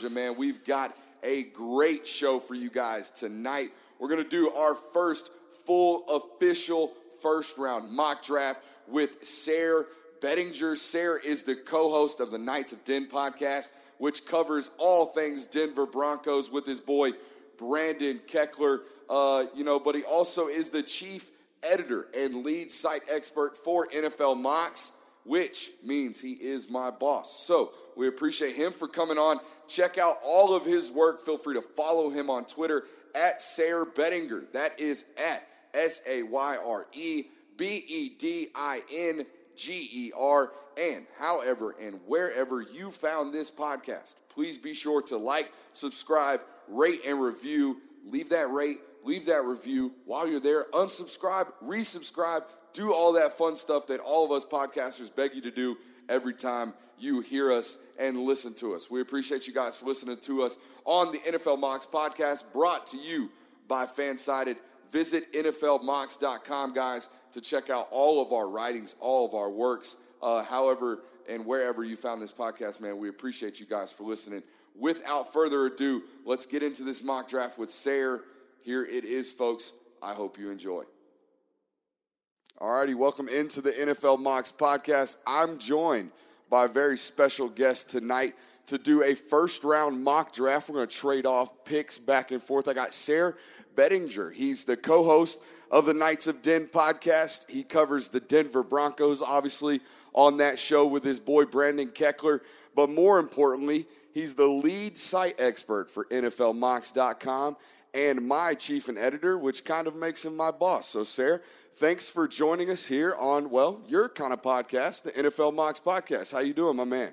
Georgia. Man, we've got a great show for you guys tonight. We're going to do our first full official first round mock draft with Sayre Bedinger. Sayre is the co host of the Knights of Den podcast, which covers all things Denver Broncos with his boy Brandon Keckler. Uh, you know, but he also is the chief editor and lead site expert for NFL Mocks, which means he is my boss. So we appreciate him for coming on. Check out all of his work. Feel free to follow him on Twitter at Sayre Bedinger. That is at S A Y R E B E D I N G E R. And however and wherever you found this podcast, please be sure to like, subscribe, rate, and review. Leave that rate leave that review while you're there. Unsubscribe, resubscribe, do all that fun stuff that all of us podcasters beg you to do every time you hear us and listen to us. We appreciate you guys for listening to us on the NFL Mocks podcast brought to you by Fansided. Visit NFLMocks.com, guys, to check out all of our writings, all of our works. Uh, however, and wherever you found this podcast, man, we appreciate you guys for listening. Without further ado, let's get into this mock draft with Sayre here it is, folks. I hope you enjoy. All righty, welcome into the NFL Mocks podcast. I'm joined by a very special guest tonight to do a first round mock draft. We're going to trade off picks back and forth. I got Sayre Bedinger. He's the co host of the Knights of Den podcast. He covers the Denver Broncos, obviously, on that show with his boy Brandon Keckler. But more importantly, he's the lead site expert for NFLMocks.com and my chief and editor, which kind of makes him my boss. So, Sayre, thanks for joining us here on, well, your kind of podcast, the NFL Mocks podcast. How you doing, my man?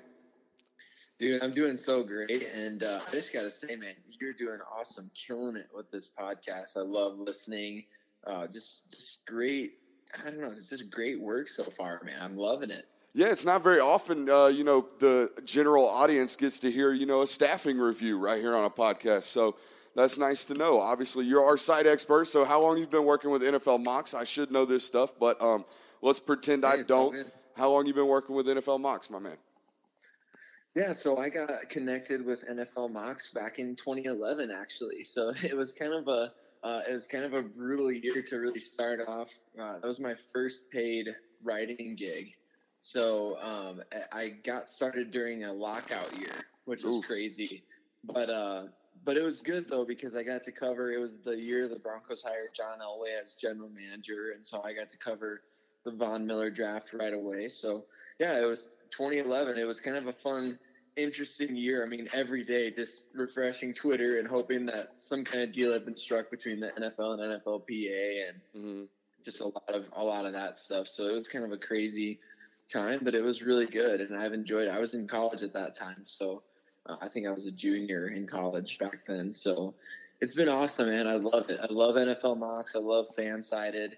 Dude, I'm doing so great. And uh, I just got to say, man, you're doing awesome, killing it with this podcast. I love listening. Uh, just, just great. I don't know. It's just great work so far, man. I'm loving it. Yeah, it's not very often, uh, you know, the general audience gets to hear, you know, a staffing review right here on a podcast. So that's nice to know. Obviously, you're our site expert. So, how long you've been working with NFL Mocks? I should know this stuff, but um, let's pretend hey, I don't. How long you been working with NFL Mocks, my man? Yeah, so I got connected with NFL Mocks back in 2011, actually. So it was kind of a uh, it was kind of a brutal year to really start off. Uh, that was my first paid writing gig. So um, I got started during a lockout year, which was Oof. crazy. But uh, but it was good though because I got to cover. It was the year the Broncos hired John Elway as general manager, and so I got to cover the Von Miller draft right away. So yeah, it was 2011. It was kind of a fun, interesting year. I mean, every day just refreshing Twitter and hoping that some kind of deal had been struck between the NFL and NFLPA, and mm-hmm. just a lot of a lot of that stuff. So it was kind of a crazy time, but it was really good, and I've enjoyed. it. I was in college at that time, so I think I was a junior in college back then. So it's been awesome, man. I love it. I love NFL mocks. I love FanSided.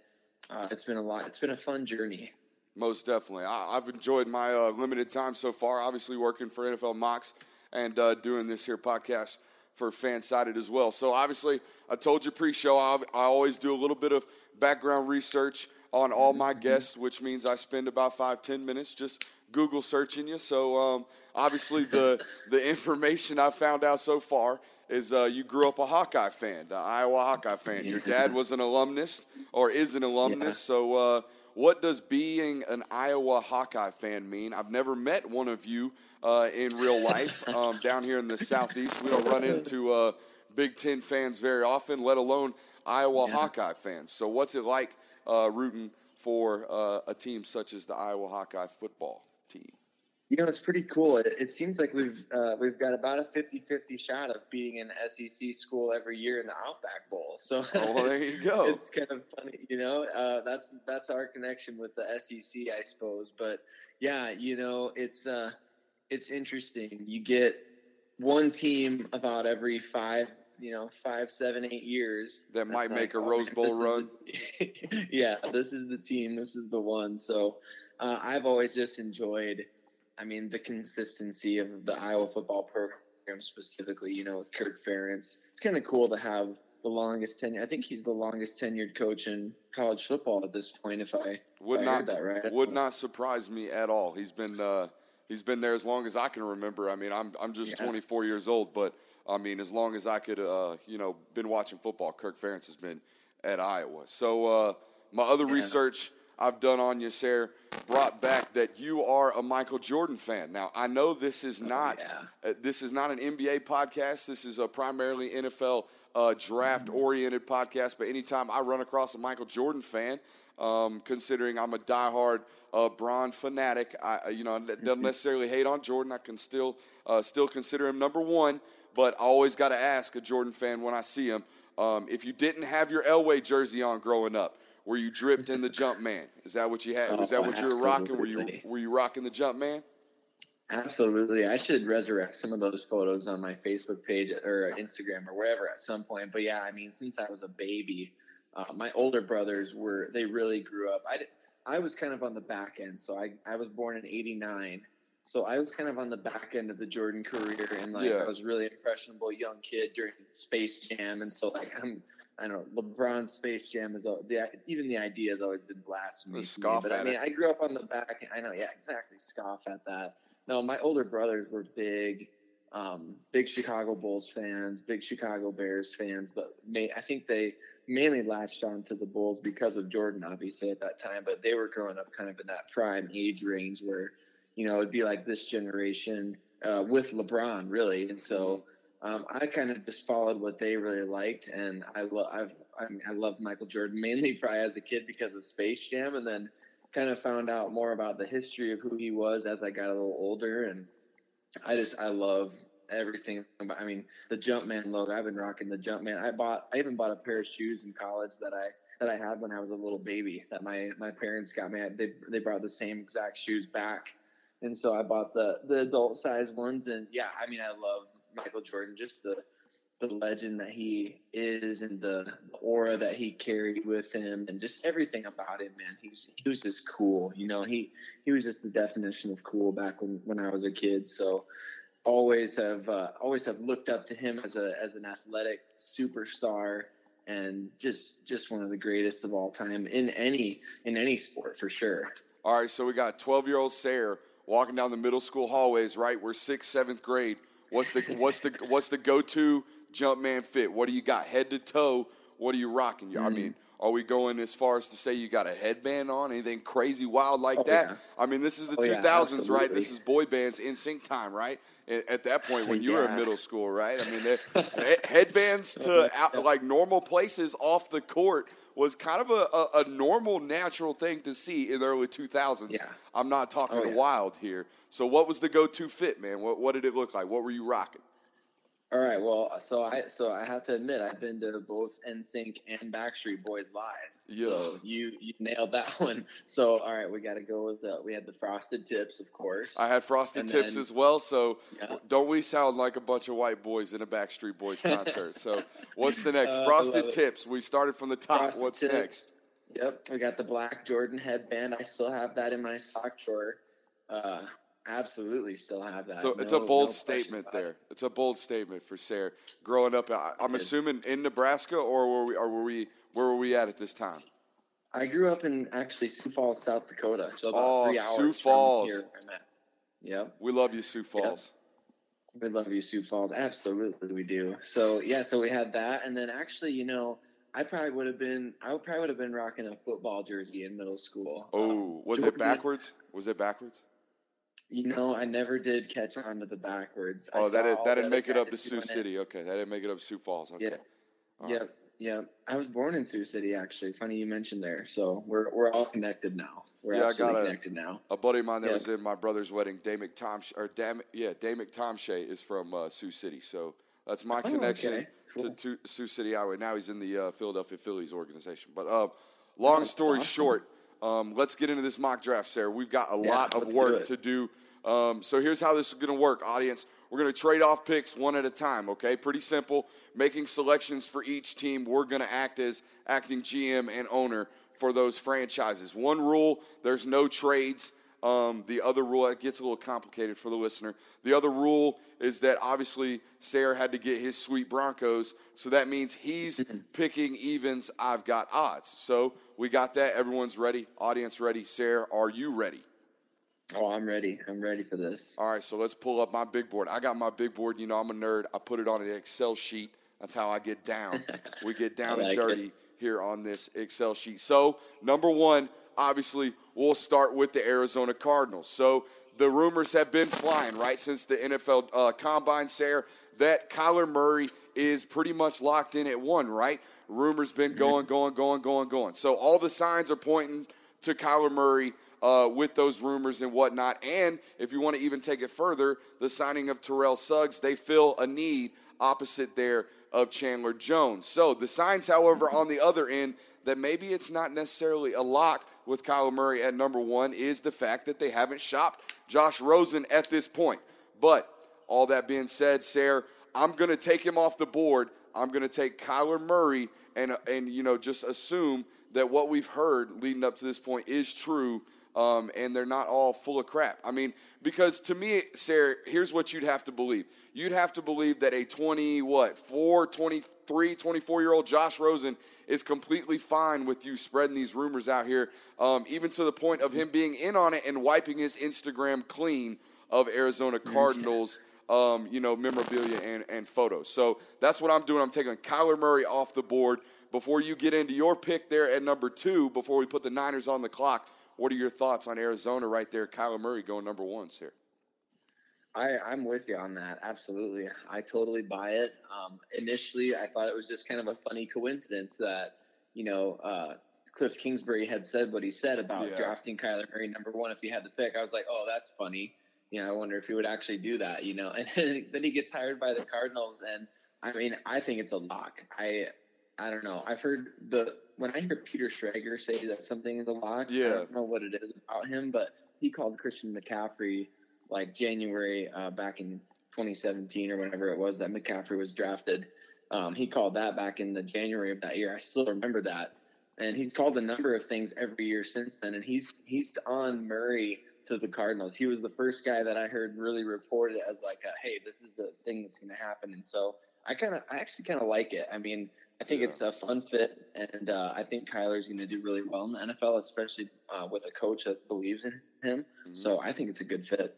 Uh, it's been a lot. It's been a fun journey. Most definitely. I, have enjoyed my uh, limited time so far. Obviously, working for NFL Mocks and uh, doing this here podcast for FanSided as well. So, obviously, I told you pre-show. I, I always do a little bit of background research on all my guests, which means I spend about five ten minutes just Google searching you. So, um, obviously, the the information I found out so far is uh, you grew up a Hawkeye fan, the Iowa Hawkeye fan. Your dad was an alumnus or is an alumnus. Yeah. So, uh, what does being an Iowa Hawkeye fan mean? I've never met one of you uh, in real life um, down here in the southeast. We don't run into uh, Big Ten fans very often, let alone Iowa yeah. Hawkeye fans. So, what's it like uh, rooting for uh, a team such as the Iowa Hawkeye football team? You know, it's pretty cool. It, it seems like we've uh, we've got about a 50-50 shot of beating an SEC school every year in the Outback Bowl. So oh, well, there you go. It's kind of funny, you know. Uh, that's that's our connection with the SEC, I suppose. But yeah, you know, it's uh, it's interesting. You get one team about every five, you know, five, seven, eight years that might make like, a Rose Bowl run. The, yeah, this is the team. This is the one. So uh, I've always just enjoyed I mean, the consistency of the Iowa football program specifically, you know, with Kirk Ferentz, it's kind of cool to have the longest tenure. I think he's the longest tenured coach in college football at this point. If I would if not I that right, would not surprise me at all. He's been uh, he's been there as long as I can remember. I mean, I'm I'm just yeah. 24 years old, but I mean, as long as I could, uh, you know, been watching football, Kirk Ferentz has been at Iowa. So uh, my other yeah. research I've done on you, Sarah, brought back that you are a Michael Jordan fan. Now, I know this is oh, not oh, yeah. uh, this is not an NBA podcast. This is a primarily NFL uh, draft oriented podcast. But anytime I run across a Michael Jordan fan, um, considering I'm a diehard uh, Bron fanatic, I you know doesn't mm-hmm. necessarily hate on Jordan. I can still uh, still consider him number one. But I always got to ask a Jordan fan when I see him um, if you didn't have your Elway jersey on growing up were you dripped in the jump man? Is that what you had? Was that what you were rocking? Were you were you rocking the jump man? Absolutely. I should resurrect some of those photos on my Facebook page or Instagram or wherever at some point. But yeah, I mean, since I was a baby, uh, my older brothers were they really grew up. I I was kind of on the back end, so I I was born in '89. So I was kind of on the back end of the Jordan career, and like yeah. I was really impressionable young kid during Space Jam, and so like I'm I don't know. LeBron Space Jam is the even the idea has always been blasphemy. Scoff but at I mean, it. I grew up on the back. I know, yeah, exactly. Scoff at that. No, my older brothers were big, um, big Chicago Bulls fans, big Chicago Bears fans, but may, I think they mainly latched on to the Bulls because of Jordan, obviously at that time. But they were growing up kind of in that prime age range where, you know, it'd be like this generation uh, with LeBron, really, and so. Mm-hmm um, I kind of just followed what they really liked, and I love I've I, mean, I loved Michael Jordan mainly probably as a kid because of Space Jam, and then kind of found out more about the history of who he was as I got a little older, and I just I love everything. I mean, the Jumpman logo. I've been rocking the Jumpman. I bought I even bought a pair of shoes in college that I that I had when I was a little baby that my my parents got me. They they brought the same exact shoes back, and so I bought the the adult size ones. And yeah, I mean, I love Michael Jordan, just the the legend that he is and the aura that he carried with him and just everything about him, man. He's he was just cool. You know, he he was just the definition of cool back when, when I was a kid. So always have uh, always have looked up to him as a as an athletic superstar and just just one of the greatest of all time in any in any sport for sure. All right, so we got twelve year old Sayre walking down the middle school hallways, right? We're sixth, seventh grade What's the what's the what's the go to jump man fit? What do you got head to toe? What are you rocking? Mm-hmm. I mean, are we going as far as to say you got a headband on? Anything crazy wild like oh, that? Yeah. I mean, this is the oh, 2000s, yeah, right? This is boy bands NSYNC time, right? At that point, when you yeah. were in middle school, right? I mean, headbands to out, like normal places off the court was kind of a, a, a, normal, natural thing to see in the early 2000s. Yeah. I'm not talking oh, wild here. So, what was the go to fit, man? What, what did it look like? What were you rocking? All right. Well, so I so I have to admit I've been to both NSYNC and Backstreet Boys live. Yeah. So you you nailed that one. So all right, we got to go with the we had the frosted tips, of course. I had frosted And tips then- as well. So Yeah. don't we sound like a bunch of white boys in a Backstreet Boys concert? so what's the next? Uh, frosted tips. We started from the top. Frosted what's Tips. next? Yep, we got the black Jordan headband. I still have that in my sock drawer. Uh, absolutely, still have that. So it's a bold no statement about it. there. It's a bold statement for Sarah. Growing up, I, I'm assuming in Nebraska, or were we, or were we, where were we at at this time? I grew up in actually Sioux Falls, South Dakota. So about Oh, three Sioux hours from Falls. here where Yep. We love you, Sioux Falls. We love you, Sioux Falls. Absolutely, we do. So yeah, so we had that, and then actually, you know, I probably would have been, I probably would have been rocking a football jersey in middle school. Oh, Um, was it backwards? Was it backwards? You know, I never did catch on to the backwards. Oh, that all that didn't make it up to Sioux doing it. City. Okay, that didn't make it up to Sioux Falls. Okay. Yeah. Yep. Yep. I was born in Sioux City, actually. Funny you mentioned there. So we're we're all connected now. We're Yeah, I got a- connected now. A buddy of mine that Yeah. was in my brother's wedding, Damick Tom, or Dam, yeah, Damick Tomshay is from uh, Sioux City. So that's my Oh, connection okay. Cool. to, to Sioux City Highway. Now he's in the uh, Philadelphia Phillies organization. But uh, long story awesome. short, um, let's get into this mock draft, Sarah. We've got a Yeah, lot of let's do work to do. Um, so here's how this is going to work, audience. We're going to trade off picks one at a time, okay? Pretty simple. Making selections for each team. We're going to act as acting GM and owner for those franchises. One rule there's no trades. Um, the other rule, it gets a little complicated for the listener. The other rule is that obviously Sarah had to get his sweet Broncos, so that means he's picking evens. I've got odds. So we got that. Everyone's ready. Audience ready. Sarah, are you ready? Oh, I'm ready. I'm ready for this. All right, so let's pull up my big board. I got my big board. You know, I'm a nerd. I put it on an Excel sheet. That's how I get down. we get down I and dirty it. here on this Excel sheet. So, number one, obviously, we'll start with the Arizona Cardinals. So, the rumors have been flying, right, since the NFL uh, combine, Sarah, that Kyler Murray is pretty much locked in at one, right? Rumors been going, going, going, going, going. So, all the signs are pointing to Kyler Murray uh, with those rumors and whatnot. And if you want to even take it further, the signing of Terrell Suggs, they fill a need opposite there of Chandler Jones. So the signs, however, on the other end, that maybe it's not necessarily a lock with Kyler Murray at number one is the fact that they haven't shopped Josh Rosen at this point. But all that being said, Sarah, I'm going to take him off the board. I'm going to take Kyler Murray and, and, you know, just assume that what we've heard leading up to this point is true um, and they're not all full of crap. I mean, because to me, Sarah, here's what you'd have to believe. You'd have to believe that a 20, what, 4, 23, 24 year old Josh Rosen is completely fine with you spreading these rumors out here, um, even to the point of him being in on it and wiping his Instagram clean of Arizona Cardinals. Um, you know, memorabilia and, and photos. So that's what I'm doing. I'm taking Kyler Murray off the board. Before you get into your pick there at number two, before we put the Niners on the clock, what are your thoughts on Arizona right there? Kyler Murray going number one, sir. I, I'm with you on that. Absolutely. I totally buy it. Um, initially, I thought it was just kind of a funny coincidence that, you know, uh, Kliff Kingsbury had said what he said about Yeah. drafting Kyler Murray number one if he had the pick. I was like, oh, that's funny. You know, I wonder if he would actually do that, you know. And then, then he gets hired by the Cardinals. And I mean, I think it's a lock. I, I don't know. I've heard the, when I hear Peter Schrager say that something is a lock, yeah. I don't know what it is about him, but he called Christian McCaffrey like January uh, back in 2017 or whenever it was that McCaffrey was drafted. Um, he called that back in the January of that year. I still remember that, and he's called a number of things every year since then. And he's he's on Murray to the Cardinals. He was the first guy that I heard really report it as like, a, "Hey, this is a thing that's going to happen." And so I kind of, I actually kind of like it. I mean, I think Yeah. it's a fun fit, and uh, I think Kyler's going to do really well in the NFL, especially uh, with a coach that believes in him. So I think it's a good fit.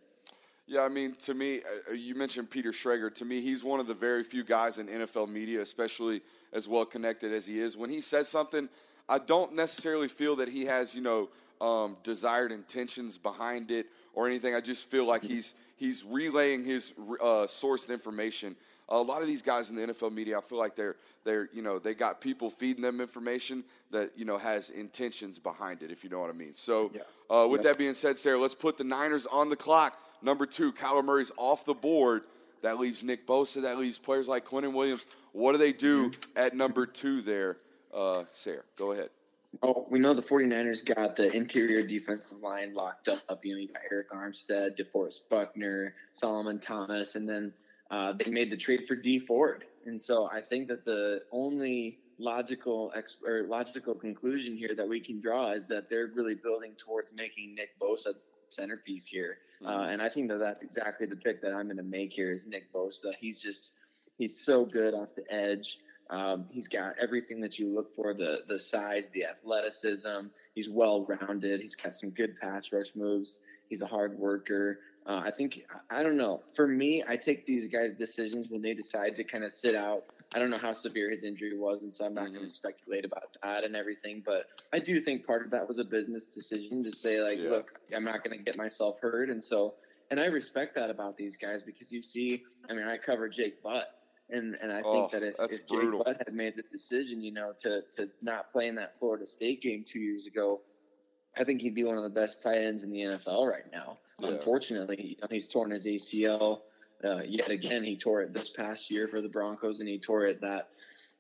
Yeah, I mean, to me, uh, you mentioned Peter Schrager. To me, he's one of the very few guys in NFL media, especially as well connected as he is. When he says something, I don't necessarily feel that he has, you know, um, desired intentions behind it or anything. I just feel like he's he's relaying his uh, sourced information. A lot of these guys in the NFL media, I feel like they're they're you know they got people feeding them information that you know has intentions behind it, if you know what I mean. So, Yeah. uh, with that being said, Sarah, let's put the Niners on the clock. Number two, Kyler Murray's off the board. That leaves Nick Bosa. That leaves players like Quinnen Williams. What do they do at number two there? Uh, Sarah, go ahead. Oh, we know the 49ers got the interior defensive line locked up. You know, you got Arik Armstead, DeForest Buckner, Solomon Thomas, and then uh, they made the trade for Dee Ford. And so I think that the only logical ex- or logical conclusion here that we can draw is that they're really building towards making Nick Bosa centerpiece here. Uh, and I think that that's exactly the pick that I'm going to make here is Nick Bosa. He's just he's so good off the edge. Um, he's got everything that you look for the the size, the athleticism. He's well rounded. He's got some good pass rush moves. He's a hard worker. Uh, I think I don't know. For me, I take these guys' decisions when they decide to kind of sit out. I don't know how severe his injury was, and so I'm not going to mm-hmm. speculate about that and everything. But I do think part of that was a business decision to say, like, Yeah. look, I'm not going to get myself hurt, and so and I respect that about these guys because you see, I mean, I cover Jake Butt, and and I think Oh, that if, if Jake brutal. Butt had made the decision, you know, to to not play in that Florida State game two years ago, I think he'd be one of the best tight ends in the NFL right now. Yeah. Unfortunately, you know, he's torn his ACL. Uh, yet again, he tore it this past year for the Broncos, and he tore it that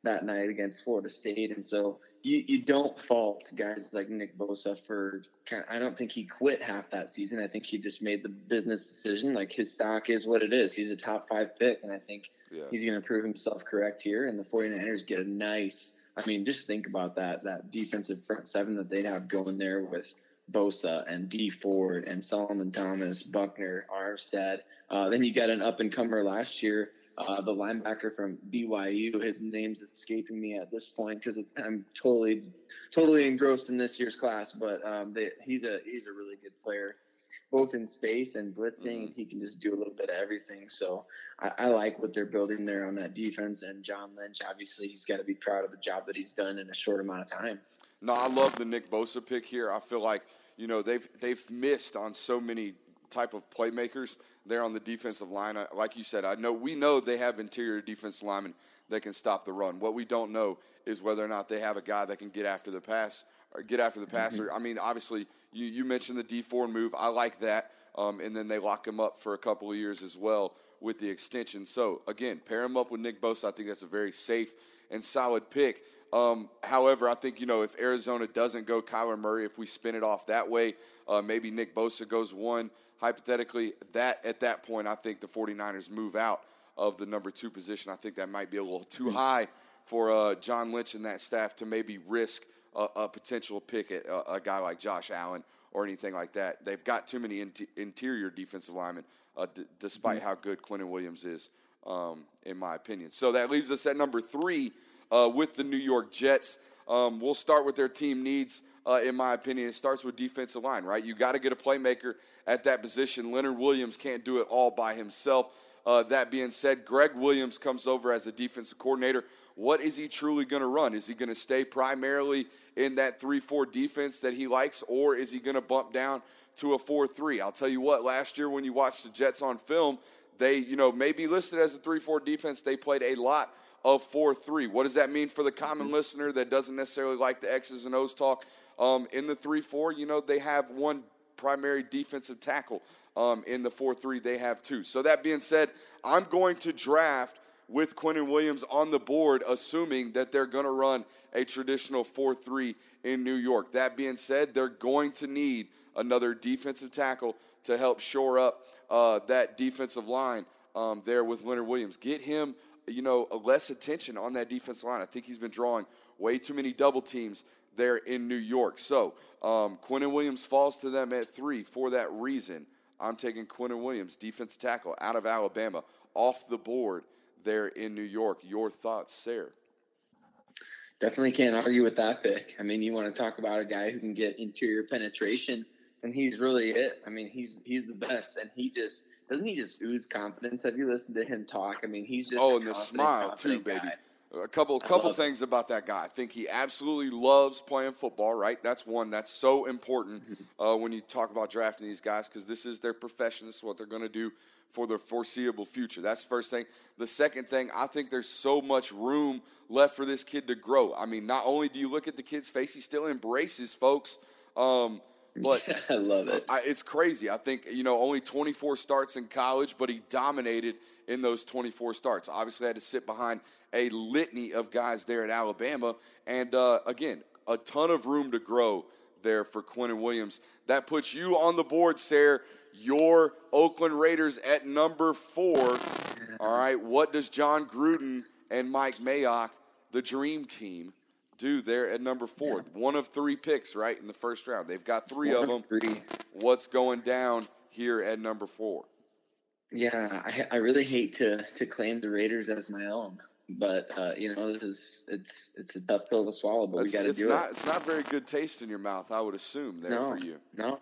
that night against Florida State. And so you, you don't fault guys like Nick Bosa for. Kind I don't think he quit half that season. I think he just made the business decision. Like his stock is what it is. He's a top five pick, and I think Yeah. he's going to prove himself correct here. And the 49ers get a nice. I mean, just think about that that defensive front seven that they'd have going there with Bosa and Dee Ford and Solomon Thomas, Buckner, Armstead. Uh, then you got an up and comer last year, uh, the linebacker from BYU. His name's escaping me at this point because I'm totally, totally engrossed in this year's class. But um, they, he's a he's a really good player, both in space and blitzing. He can just do a little bit of everything. So I, I like what they're building there on that defense. And John Lynch, obviously, he's got to be proud of the job that he's done in a short amount of time. No, I love the Nick Bosa pick here. I feel like you know they've they've missed on so many type of playmakers there on the defensive line. I, like you said, I know we know they have interior defensive linemen that can stop the run. What we don't know is whether or not they have a guy that can get after the pass or get after the passer. I mean, obviously, you you mentioned the Dee Ford move. I like that. Um, and then they lock him up for a couple of years as well with the extension. So again, pair him up with Nick Bosa. I think that's a very safe and solid pick. Um, however, I think you know if Arizona doesn't go Kyler Murray, if we spin it off that way, uh, maybe Nick Bosa goes one. Hypothetically, that at that point, I think the 49ers move out of the number two position. I think that might be a little too high for uh, John Lynch and that staff to maybe risk a, a potential pick at a, a guy like Josh Allen or anything like that. They've got too many in- interior defensive linemen, uh, d- despite how good Quinnen Williams is, um, in my opinion. So that leaves us at number three uh, with the New York Jets. Um, we'll start with their team needs. Uh, in my opinion, it starts with defensive line, right? You got to get a playmaker at that position. Leonard Williams can't do it all by himself. Uh, that being said, Gregg Williams comes over as a defensive coordinator. What is he truly going to run? Is he going to stay primarily in that 3 4 defense that he likes, or is he going to bump down to a 4 3? I'll tell you what, last year when you watched the Jets on film, they, you know, may be listed as a 3 4 defense. They played a lot of 4 3. What does that mean for the common listener that doesn't necessarily like the X's and O's talk? Um, in the 3 4, you know, they have one primary defensive tackle. Um, in the 4 3, they have two. So, that being said, I'm going to draft with Quinnen Williams on the board, assuming that they're going to run a traditional 4 3 in New York. That being said, they're going to need another defensive tackle to help shore up uh, that defensive line um, there with Leonard Williams. Get him, you know, less attention on that defense line. I think he's been drawing way too many double teams there in New York. So um, Quinnen Williams falls to them at three for that reason. I'm taking Quinnen Williams, defense tackle out of Alabama, off the board there in New York. Your thoughts, Sarah? Definitely can't argue with that pick. I mean, you want to talk about a guy who can get interior penetration, and he's really it. I mean, he's he's the best, and he just doesn't he just ooze confidence. Have you listened to him talk? I mean, he's just oh, and the smile too, baby. guy. A couple, couple things about that guy. I think he absolutely loves playing football. Right, that's one that's so important Mm-hmm. uh, when you talk about drafting these guys because this is their profession. This is what they're going to do for the foreseeable future. That's the first thing. The second thing, I think there's so much room left for this kid to grow. I mean, not only do you look at the kid's face, he still embraces folks. Um, but I love it. I, it's crazy. I think you know only 24 starts in college, but he dominated in those 24 starts. Obviously, had to sit behind a litany of guys there at Alabama. And uh, again, a ton of room to grow there for Quinnen Williams. That puts you on the board, Sarah. Your Oakland Raiders at number four. All right, what does Jon Gruden and Mike Mayock, the dream team, do there at number four? Yeah. One of three picks, right, in the first round. They've got three One of them. Three. What's going down here at number four? Yeah, I, I really hate to to claim the Raiders as my own, but uh, you know this is it's it's a tough pill to swallow, but it's, we got to do not, it. It's not very good taste in your mouth, I would assume, there no, for you. No,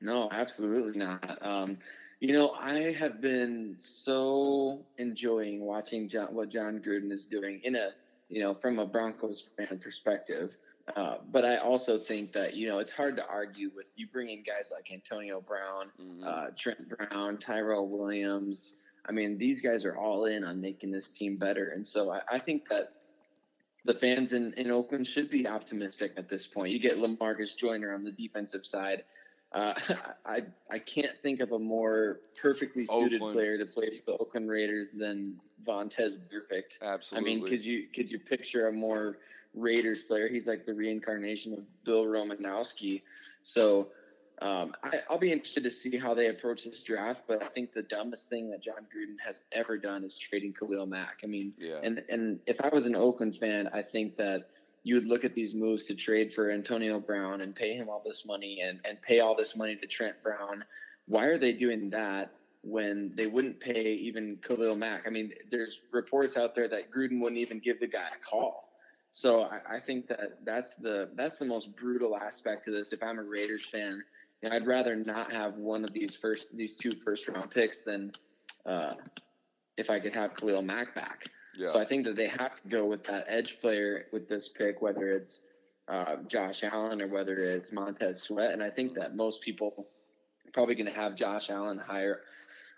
no, absolutely not. Um, you know, I have been so enjoying watching John, what jon Gruden is doing in a you know from a Broncos fan perspective. Uh, but I also think that you know it's hard to argue with you bringing guys like Antonio Brown, mm-hmm. uh, Trent Brown, Tyrell Williams. I mean, these guys are all in on making this team better, and so I, I think that the fans in, in Oakland should be optimistic at this point. You get Lamarcus Joyner on the defensive side. Uh, I I can't think of a more perfectly suited Oakland. player to play for the Oakland Raiders than Vontaze Burfict. Absolutely. I mean, could you could you picture a more Raiders player. He's like the reincarnation of Bill Romanowski. So um, I, will be interested to see how they approach this draft. But I think the dumbest thing that Jon Gruden has ever done is trading Khalil Mack. I mean, yeah. and and if I was an Oakland fan, I think that you would look at these moves to trade for Antonio Brown and pay him all this money and and pay all this money to Trent Brown. Why are they doing that? when they wouldn't pay even Khalil Mack. I mean, there's reports out there that Gruden wouldn't even give the guy a call. So I, I, think that that's the that's the most brutal aspect to this. If I'm a Raiders fan, you know, I'd rather not have one of these first these two first round picks than uh, if I could have Khalil Mack back. Yeah. So I think that they have to go with that edge player with this pick, whether it's uh, Josh Allen or whether it's Montez Sweat. And I think that most people are probably going to have Josh Allen higher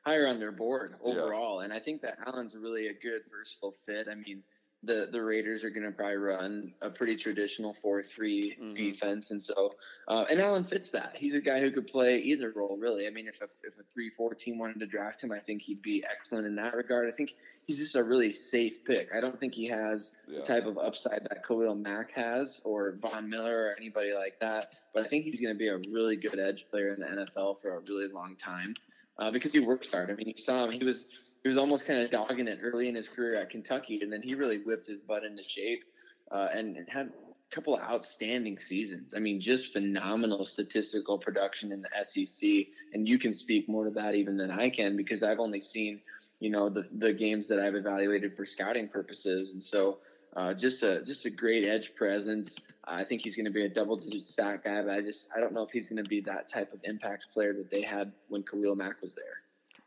higher on their board overall. Yeah. And I think that Allen's really a good versatile fit. I mean the the Raiders are going to probably run a pretty traditional four three mm-hmm. defense, and so uh, and Allen fits that. He's a guy who could play either role, really. I mean, if a, if a three four team wanted to draft him, I think he'd be excellent in that regard. I think he's just a really safe pick. I don't think he has yeah. the type of upside that Khalil Mack has or Von Miller or anybody like that. But I think he's going to be a really good edge player in the NFL for a really long time uh, because he works hard. I mean, you saw him; he was he was almost kind of dogging it early in his career at Kentucky, and then he really whipped his butt into shape uh, and, and, had a couple of outstanding seasons. I mean, just phenomenal statistical production in the SEC, and you can speak more to that even than I can because I've only seen you know the the games that I've evaluated for scouting purposes, and so. Uh, just a just a great edge presence. I think he's going to be a double digit sack guy, but I just I don't know if he's going to be that type of impact player that they had when Khalil Mack was there.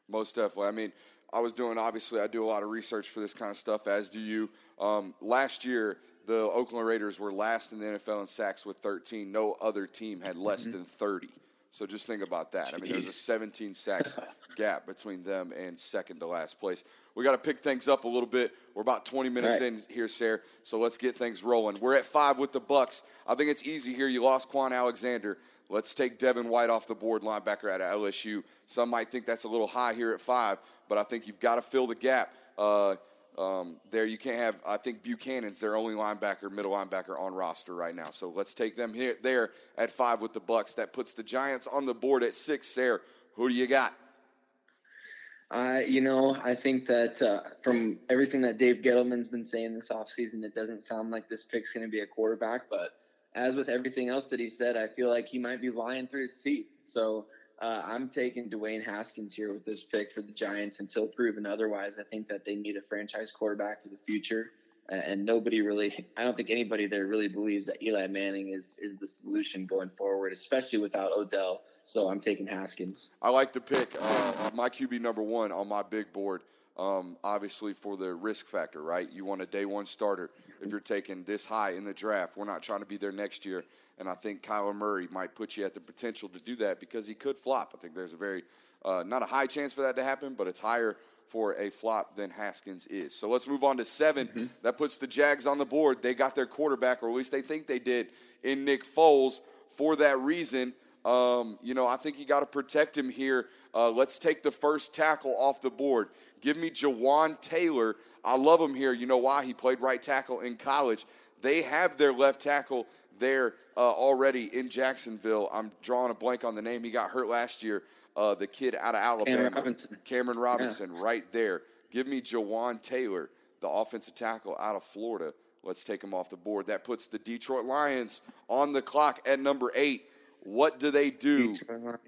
Most definitely. I mean, I was doing, obviously, I do a lot of research for this kind of stuff, as do you. Um, last year, the Oakland Raiders were last in the NFL in sacks with 13. No other team had less mm-hmm. than 30. So just think about that. Jeez. I mean, there's a 17 sack gap between them and second to last place. We got to pick things up a little bit. We're about 20 minutes right. in here, Sarah. So let's get things rolling. We're at five with the Bucs. I think it's easy here. You lost Kwon Alexander. Let's take Devin White off the board, linebacker at LSU. Some might think that's a little high here at five, but I think you've got to fill the gap. Uh, um, there, you can't have. I think Bucannon's their only linebacker, middle linebacker on roster right now. So let's take them here, there at five with the Bucs. That puts the Giants on the board at six. Sarah, who do you got? Uh, you know, I think that uh, from everything that Dave Gettleman's been saying this offseason, it doesn't sound like this pick's going to be a quarterback. But as with everything else that he said, I feel like he might be lying through his teeth. So uh, I'm taking Dwayne Haskins here with this pick for the Giants until proven otherwise. I think that they need a franchise quarterback for the future, and nobody really, I don't think anybody there really believes that Eli Manning is is the solution going forward, especially without Odell. So I'm taking Haskins. I like the pick. Uh, my QB number one on my big board. Um, obviously, for the risk factor, right? You want a day one starter if you're taking this high in the draft. We're not trying to be there next year. And I think Kyler Murray might put you at the potential to do that because he could flop. I think there's a very, uh, not a high chance for that to happen, but it's higher for a flop than Haskins is. So let's move on to 7 mm-hmm. That puts the Jags on the board. They got their quarterback, or at least they think they did, in Nick Foles. For that reason, um, you know, I think you got to protect him here. Uh, let's take the first tackle off the board. Give me Jawaan Taylor. I love him here. You know why? He played right tackle in college. They have their left tackle there uh, already in Jacksonville. I'm drawing a blank on the name. He got hurt last year. Uh, the kid out of Alabama, Cameron Robinson, Cameron Robinson yeah. right there. Give me Jawaan Taylor, the offensive tackle out of Florida. Let's take him off the board. That puts the Detroit Lions on the clock at number eight. What do they do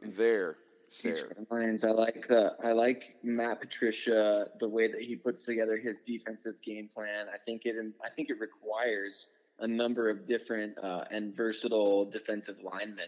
there? Sarah? Lions. I like the I like Matt Patricia the way that he puts together his defensive game plan. I think it I think it requires a number of different uh, and versatile defensive linemen.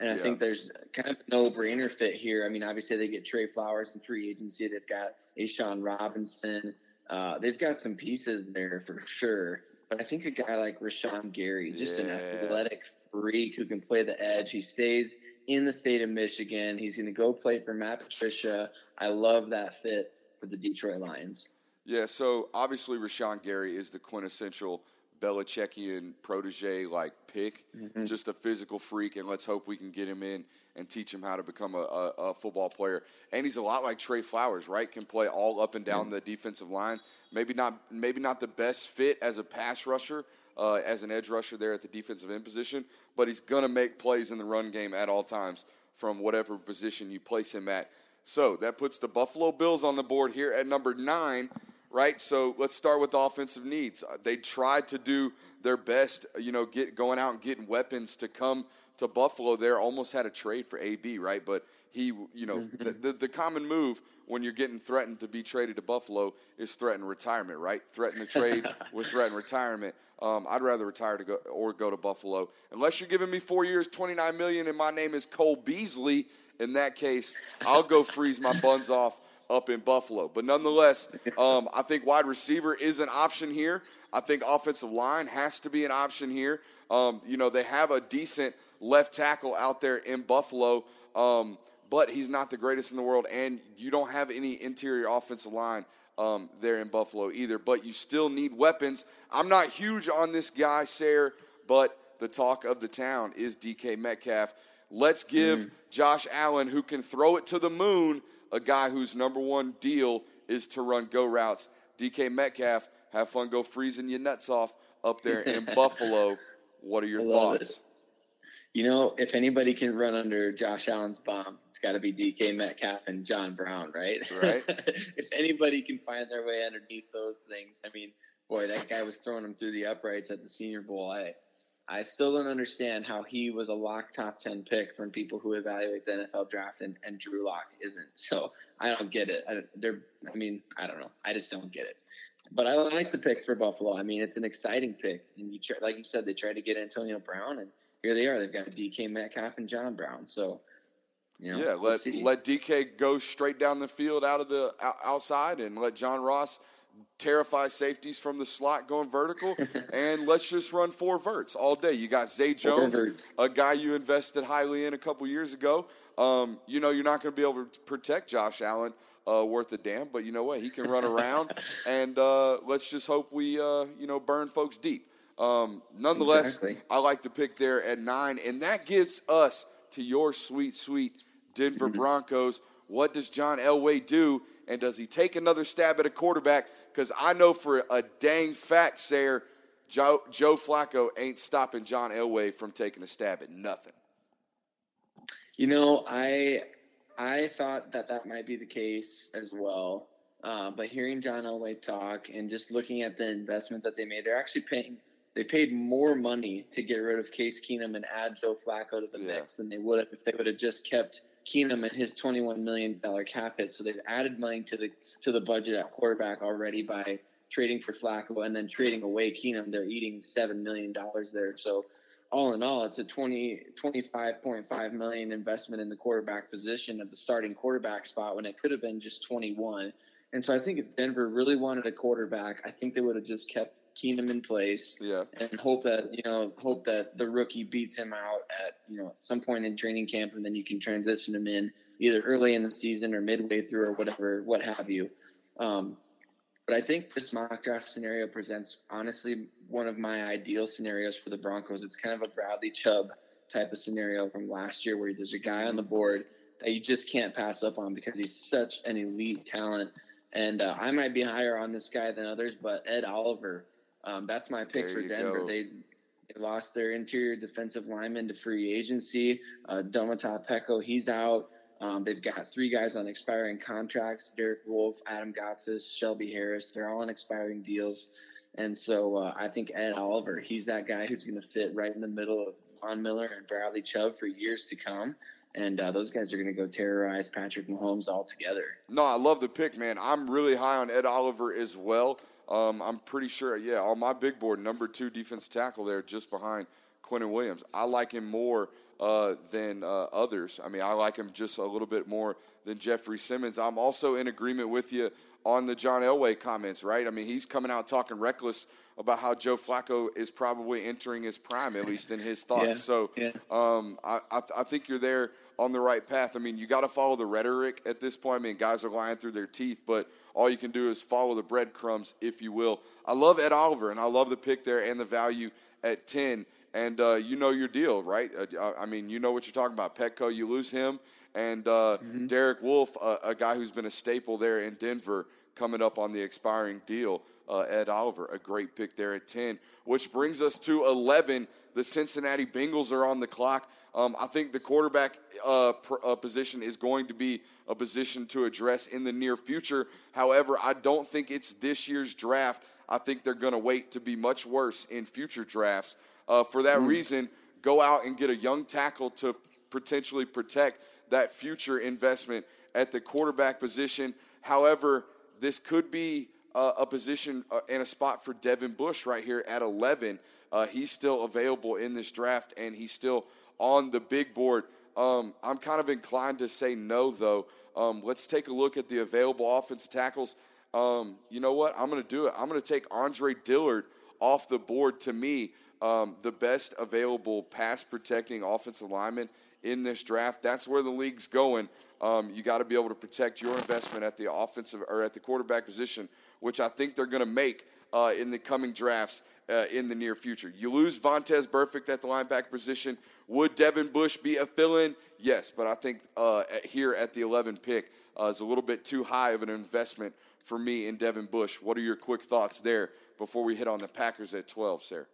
And I yeah. think there's kind of a no-brainer fit here. I mean, obviously they get Trey Flowers in free agency. They've got A'Shawn Robinson. Uh, they've got some pieces there for sure. But I think a guy like Rashan Gary, just yeah. an athletic freak who can play the edge. He stays in the state of Michigan. He's going to go play for Matt Patricia. I love that fit for the Detroit Lions. Yeah, so obviously Rashan Gary is the quintessential Belichickian protege like pick, mm-hmm. just a physical freak, and let's hope we can get him in and teach him how to become a, a, a, football player. And he's a lot like Trey Flowers, right? Can play all up and down mm-hmm. the defensive line. Maybe not, maybe not the best fit as a pass rusher, uh, as an edge rusher there at the defensive end position, but he's going to make plays in the run game at all times from whatever position you place him at. So that puts the Buffalo Bills on the board here at number nine right? So let's start with the offensive needs. Uh, they tried to do their best, you know, get going out and getting weapons to come to Buffalo. There almost had a trade for AB, right? But he, you know, the, the, the, common move when you're getting threatened to be traded to Buffalo is threaten retirement, right? Threaten the trade with threaten retirement. Um, I'd rather retire to go or go to Buffalo, unless you're giving me four years, 29 million, and my name is Cole Beasley. In that case, I'll go freeze my buns off up in Buffalo. But nonetheless, um, I think wide receiver is an option here. I think offensive line has to be an option here. Um, you know, they have a decent left tackle out there in Buffalo, um, but he's not the greatest in the world, and you don't have any interior offensive line um, there in Buffalo either. But you still need weapons. I'm not huge on this guy, Sayre, but the talk of the town is DK Metcalf. Let's give mm. Josh Allen, who can throw it to the moon, a guy whose number one deal is to run go routes. DK Metcalf, have fun go freezing your nuts off up there in Buffalo. What are your thoughts? It. You know, if anybody can run under Josh Allen's bombs, it's got to be DK Metcalf and John Brown, right? Right. if anybody can find their way underneath those things, I mean, boy, that guy was throwing them through the uprights at the Senior Bowl. I I still don't understand how he was a lock top 10 pick from people who evaluate the NFL draft and, and Drew Lock isn't. So I don't get it. I, they're, I mean, I don't know. I just don't get it. But I like the pick for Buffalo. I mean, it's an exciting pick. And you try, like you said, they tried to get Antonio Brown, and here they are. They've got DK Metcalf and John Brown. So, you know, yeah, let let DK go straight down the field out of the outside, and let John Ross terrify safeties from the slot going vertical, and let's just run four verts all day. You got Zay Jones, a guy you invested highly in a couple years ago. Um, you know, you're not going to be able to protect Josh Allen uh, worth a damn, but you know what? He can run around, and uh, let's just hope we, uh, you know, burn folks deep. Um, nonetheless, exactly. I like to pick there at nine, and that gets us to your sweet, sweet Denver mm-hmm. Broncos. What does John Elway do? And does he take another stab at a quarterback? Because I know for a dang fact, Sayre, Joe, Joe Flacco ain't stopping John Elway from taking a stab at nothing. You know, I I thought that that might be the case as well. Uh, but hearing John Elway talk and just looking at the investment that they made, they're actually paying. They paid more money to get rid of Case Keenum and add Joe Flacco to the yeah. mix than they would have if they would have just kept Keenum and his $21 million cap hit. So they've added money to the to the budget at quarterback already by trading for Flacco and then trading away Keenum. They're eating $7 million there. So all in all, it's a 20, 25.5 million investment in the quarterback position at the starting quarterback spot when it could have been just 21. And so I think if Denver really wanted a quarterback, I think they would have just kept Keenum in place. Yeah. And hope that, you know, hope that the rookie beats him out at, you know, some point in training camp and then you can transition him in either early in the season or midway through or whatever, what have you. Um, but I think this mock draft scenario presents honestly one of my ideal scenarios for the Broncos. It's kind of a Bradley Chubb type of scenario from last year where there's a guy on the board that you just can't pass up on because he's such an elite talent and uh, I might be higher on this guy than others, but Ed Oliver, um, that's my pick There for Denver. go. They, they lost their interior defensive lineman to free agency. Uh, Domata Peko, he's out. Um, they've got three guys on expiring contracts: Derek Wolfe, Adam Gotsis, Shelby Harris. They're all on expiring deals, and so uh, I think Ed Oliver, he's that guy who's going to fit right in the middle of Von Miller and Bradley Chubb for years to come. And uh, those guys are going to go terrorize Patrick Mahomes altogether. No, I love the pick, man. I'm really high on Ed Oliver as well. Um, I'm pretty sure, yeah, on my big board, number two defense tackle there, just behind Quinnen Williams. I like him more uh, than uh, others. I mean, I like him just a little bit more than Jeffrey Simmons. I'm also in agreement with you on the John Elway comments, right? I mean, he's coming out talking reckless about how Joe Flacco is probably entering his prime, at least in his thoughts. Yeah, So yeah. um, I, I, th- I think you're there on the right path. I mean, you got to follow the rhetoric at this point. I mean, guys are lying through their teeth, but all you can do is follow the breadcrumbs, if you will. I love Ed Oliver, and I love the pick there and the value at 10. And uh, you know your deal, right? Uh, I mean, you know what you're talking about. Peko, you lose him. And uh, Derek Wolfe, uh, a guy who's been a staple there in Denver, coming up on the expiring deal. Uh, Ed Oliver, a great pick there at 10, which brings us to 11. The Cincinnati Bengals are on the clock. Um, I think the quarterback uh, pr- uh, position is going to be a position to address in the near future. However, I don't think it's this year's draft. I think they're going to wait to be much worse in future drafts. Uh, for that reason, go out and get a young tackle to potentially protect that future investment at the quarterback position. However, this could be a position uh, and a spot for Devin Bush right here at 11. Uh, he's still available in this draft, and he's still on the big board. Um, I'm kind of inclined to say no, though. Um, let's take a look at the available offensive tackles. Um, you know what? I'm going to do it. I'm going to take Andre Dillard off the board. To me, um, the best available pass protecting offensive lineman in this draft. That's where the league's going. Um, you got to be able to protect your investment at the offensive or at the quarterback position, which I think they're going to make uh, in the coming drafts uh, in the near future. You lose Vontaze Burfict at the linebacker position. Would Devin Bush be a fill-in? Yes, but I think uh, here at the 11 pick uh, is a little bit too high of an investment for me in Devin Bush. What are your quick thoughts there before we hit on the Packers at 12, Sarah?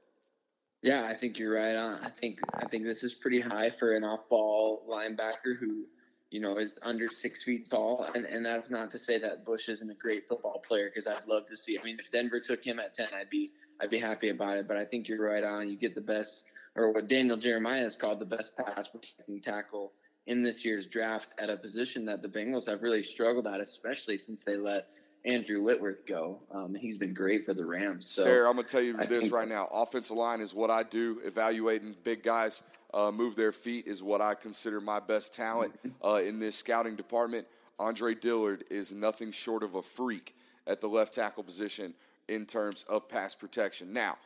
Yeah, I think you're right on. I think I think this is pretty high for an off-ball linebacker who, you know, is under six feet tall. And and that's not to say that Bush isn't a great football player because I'd love to see. I mean, if Denver took him at ten, I'd be I'd be happy about it. But I think you're right on. You get the best, or what Daniel Jeremiah has called the best pass protecting tackle in this year's draft at a position that the Bengals have really struggled at, especially since they let Andrew Whitworth go. Um, he's been great for the Rams. So Sarah, I'm going to tell you I this right now. Offensive line is what I do. Evaluating big guys uh, move their feet is what I consider my best talent Mm-hmm. uh, in this scouting department. Andre Dillard is nothing short of a freak at the left tackle position in terms of pass protection. Now,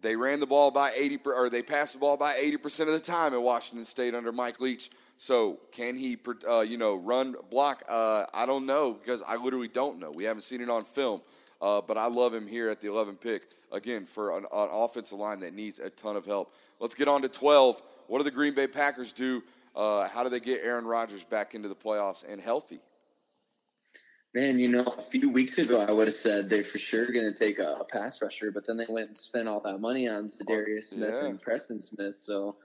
they ran the ball by 80 per, or they passed the ball by 80% of the time at Washington State under Mike Leach. So, can he uh, you know, run block? Uh, I don't know because I literally don't know. We haven't seen it on film. Uh, but I love him here at the 11 pick again for an, an offensive line that needs a ton of help. Let's get on to 12. What do the Green Bay Packers do? Uh, how do they get Aaron Rodgers back into the playoffs and healthy? Man, you know, a few weeks ago, I would have said they're for sure going to take a, a pass rusher, but then they went and spent all that money on Za'Darius Smith yeah. and Preston Smith. So,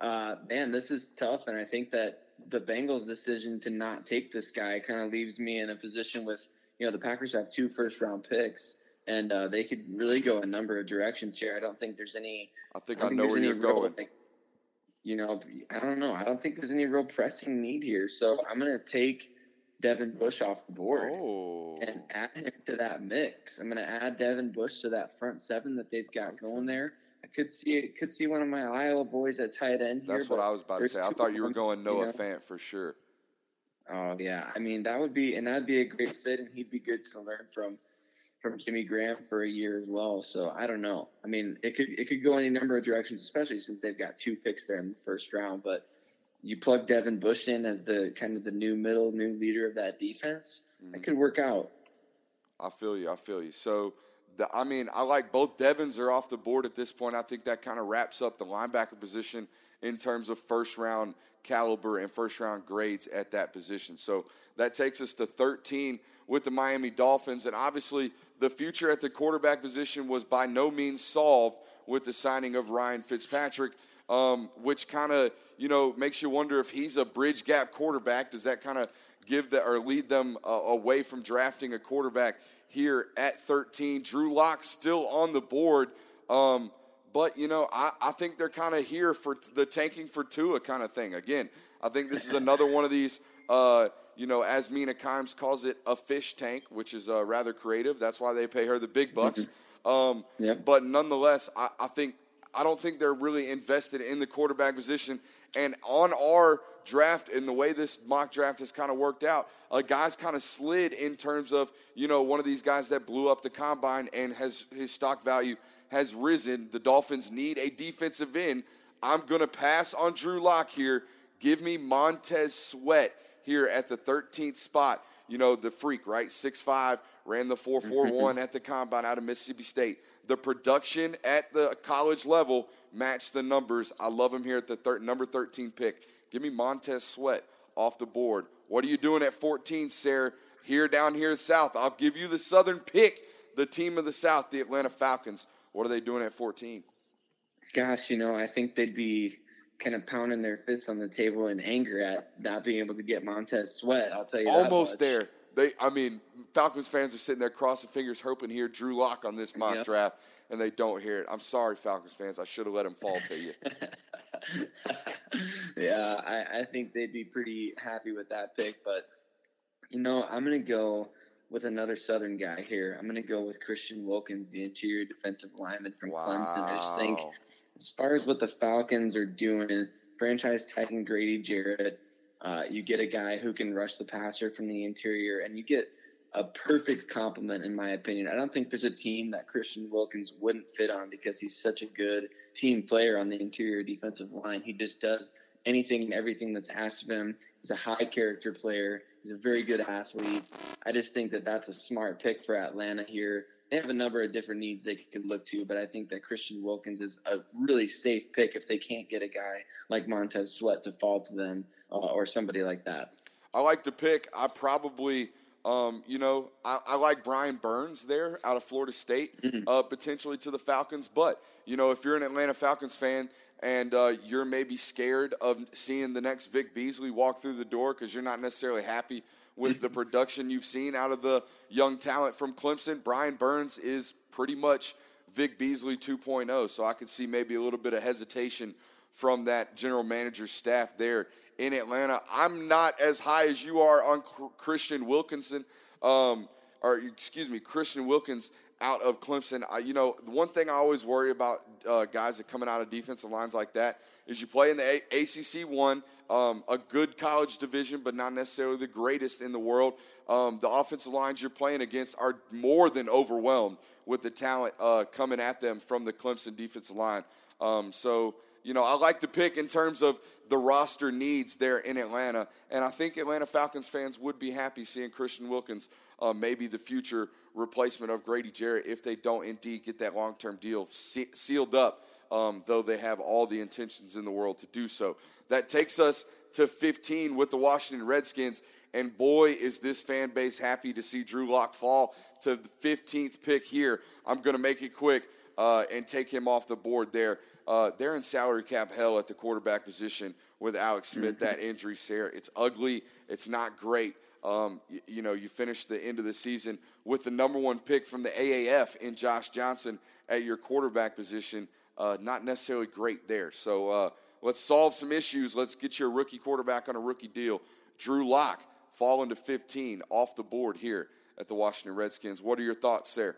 uh, man, this is tough, and I think that the Bengals' decision to not take this guy kind of leaves me in a position with, you know, the Packers have two first-round picks, and uh, they could really go a number of directions here. I don't think there's any. I think I I, know where you're real, going. like, you know, I don't know. I don't think there's any real pressing need here. So I'm going to take Devin Bush off the board Oh, and add him to that mix. I'm going to add Devin Bush to that front seven that they've got going there. I could see could see one of my Iowa boys at tight end here. that's what I was about to say. I thought you were going Noah know. Fant for sure. Oh yeah, I mean that would be and that'd be a great fit, and he'd be good to learn from from Jimmy Graham for a year as well. So I don't know. I mean, it could it could go any number of directions, especially since they've got two picks there in the first round. But you plug Devin Bush in as the kind of the new middle, new leader of that defense, Mm-hmm. it could work out. I feel you. I feel you. So I mean, I like both Devons are off the board at this point. I think that kind of wraps up the linebacker position in terms of first round caliber and first round grades at that position. So that takes us to 13 with the Miami Dolphins. And obviously, the future at the quarterback position was by no means solved with the signing of Ryan Fitzpatrick, um, which kind of, you know, makes you wonder if he's a bridge gap quarterback. Does that kind of give the, or lead them uh, away from drafting a quarterback here at 13? Drew Lock still on the board. Um, but, you know, I, I think they're kind of here for the tanking for Tua kind of thing. Again, I think this is another one of these, uh, you know, as Mina Kimes calls it, a fish tank, which is uh, rather creative. That's why they pay her the big bucks. Mm-hmm. Um, yep. But nonetheless, I, I think I don't think they're really invested in the quarterback position. And on our draft and the way this mock draft has kind of worked out, a guy's kind of slid in terms of, you know, one of these guys that blew up the combine and has his stock value has risen. The Dolphins need a defensive end. I'm going to pass on Drew Lock here. Give me Montez Sweat here at the 13th spot. You know, the freak, right? 6'5, ran the 4'4'1 at the combine out of Mississippi State. The production at the college level matched the numbers. I love him here at the thir- number 13 pick. Give me Montez Sweat off the board. What are you doing at 14, Sarah? Here down here south. I'll give you the southern pick, the team of the south, the Atlanta Falcons. What are they doing at 14? Gosh, you know, I think they'd be kind of pounding their fists on the table in anger at not being able to get Montez Sweat. I'll tell you, almost there. They, I mean, Falcons fans are sitting there crossing fingers, hoping here Drew Lock on this mock yep. draft, and they don't hear it. I'm sorry, Falcons fans. I should have let him fall to you. yeah, I, I think they'd be pretty happy with that pick, but you know, I'm gonna go with another Southern guy here. I'm going to go with Christian Wilkins, the interior defensive lineman from wow. Clemson. I just think, as far as what the Falcons are doing, franchise tagging Grady Jarrett, uh, you get a guy who can rush the passer from the interior, and you get a perfect complement, in my opinion. I don't think there's a team that Christian Wilkins wouldn't fit on because he's such a good team player on the interior defensive line. He just does anything and everything that's asked of him. He's a high character player. He's a very good athlete. I just think that that's a smart pick for Atlanta here. They have a number of different needs they could look to, but I think that Christian Wilkins is a really safe pick if they can't get a guy like Montez Sweat to fall to them uh, or somebody like that. I like the pick. I probably, um, you know, I, I, like Brian Burns there out of Florida State, mm-hmm. uh, potentially to the Falcons. But, you know, if you're an Atlanta Falcons fan, and uh, you're maybe scared of seeing the next Vic Beasley walk through the door because you're not necessarily happy with the production you've seen out of the young talent from Clemson. Brian Burns is pretty much Vic Beasley 2.0, so I could see maybe a little bit of hesitation from that general manager staff there in Atlanta. I'm not as high as you are on Christian Wilkinson, um, or excuse me, Christian Wilkins out of Clemson. I, you know, the one thing I always worry about uh, guys that coming out of defensive lines like that is you play in the a- ACC one, um, a good college division, but not necessarily the greatest in the world. Um, the offensive lines you're playing against are more than overwhelmed with the talent uh, coming at them from the Clemson defensive line. Um, so, you know, I like the pick in terms of the roster needs there in Atlanta. And I think Atlanta Falcons fans would be happy seeing Christian Wilkins uh, maybe the future replacement of Grady Jarrett if they don't indeed get that long term deal se- sealed up, um, though they have all the intentions in the world to do so. That takes us to 15 with the Washington Redskins. And boy, is this fan base happy to see Drew Lock fall to the 15th pick here. I'm going to make it quick uh, and take him off the board there. Uh, they're in salary cap hell at the quarterback position with Alex Smith. That injury, Sarah, it's ugly. It's not great. Um, you, you, know, you finish the end of the season with the number one pick from the AAF in Josh Johnson at your quarterback position. Uh, not necessarily great there. So uh, let's solve some issues. Let's get your rookie quarterback on a rookie deal. Drew Lock falling to 15 off the board here at the Washington Redskins. What are your thoughts there?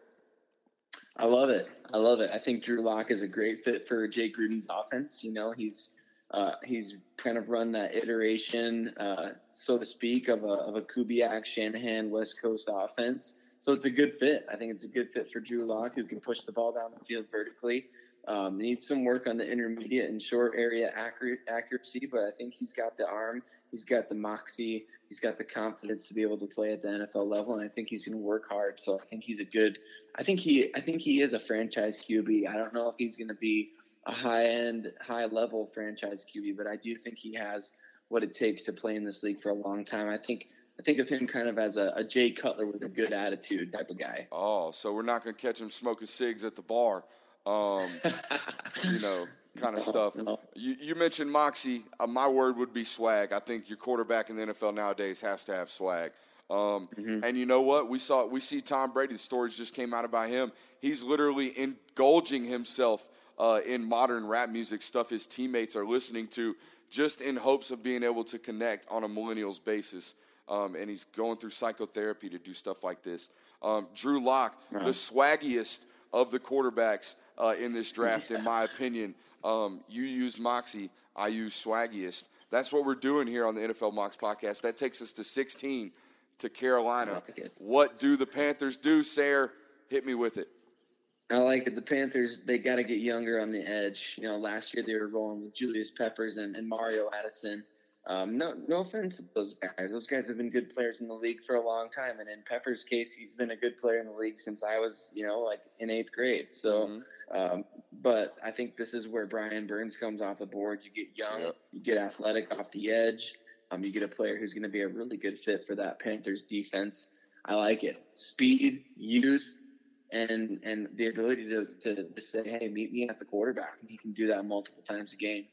I love it. I love it. I think Drew Lock is a great fit for Jay Gruden's offense. You know, he's uh, he's kind of run that iteration, uh, so to speak, of a, of a Kubiak Shanahan West Coast offense. So it's a good fit. I think it's a good fit for Drew Lock, who can push the ball down the field vertically. Um, needs some work on the intermediate and short area accuracy, but I think he's got the arm, he's got the moxie, he's got the confidence to be able to play at the NFL level, and I think he's going to work hard. So I think he's a good. I think he. I think he is a franchise QB. I don't know if he's going to be a high end, high level franchise QB, but I do think he has what it takes to play in this league for a long time. I think. I think of him kind of as a, a Jay Cutler with a good attitude type of guy. Oh, so we're not going to catch him smoking cigs at the bar um, you know, kind of stuff. You, you mentioned Moxie. Uh, my word would be swag. I think your quarterback in the NFL nowadays has to have swag. Um, mm-hmm. And you know what? We saw we see Tom Brady. The stories just came out about him. He's literally indulging himself uh, in modern rap music stuff his teammates are listening to, just in hopes of being able to connect on a millennials basis. Um, and he's going through psychotherapy to do stuff like this. Um, Drew Lock, the swaggiest of the quarterbacks uh, in this draft, in my opinion. Um, you use Moxie, I use Swaggiest. That's what we're doing here on the NFL Mox podcast. That takes us to 16 to Carolina. Like what do the Panthers do, Sayre? Hit me with it. I like it. The Panthers, they got to get younger on the edge. You know, last year they were rolling with Julius Peppers and, and Mario Addison. Um, no, no offense to those guys. Those guys have been good players in the league for a long time. And in Pepper's case, he's been a good player in the league since I was, you know, like in eighth grade. So, mm-hmm. um, but I think this is where Brian Burns comes off the board. You get young, yep. you get athletic off the edge. Um, you get a player who's going to be a really good fit for that Panthers defense. I like it. Speed, youth, and and the ability to, to say, hey, meet me at the quarterback. And he can do that multiple times a game.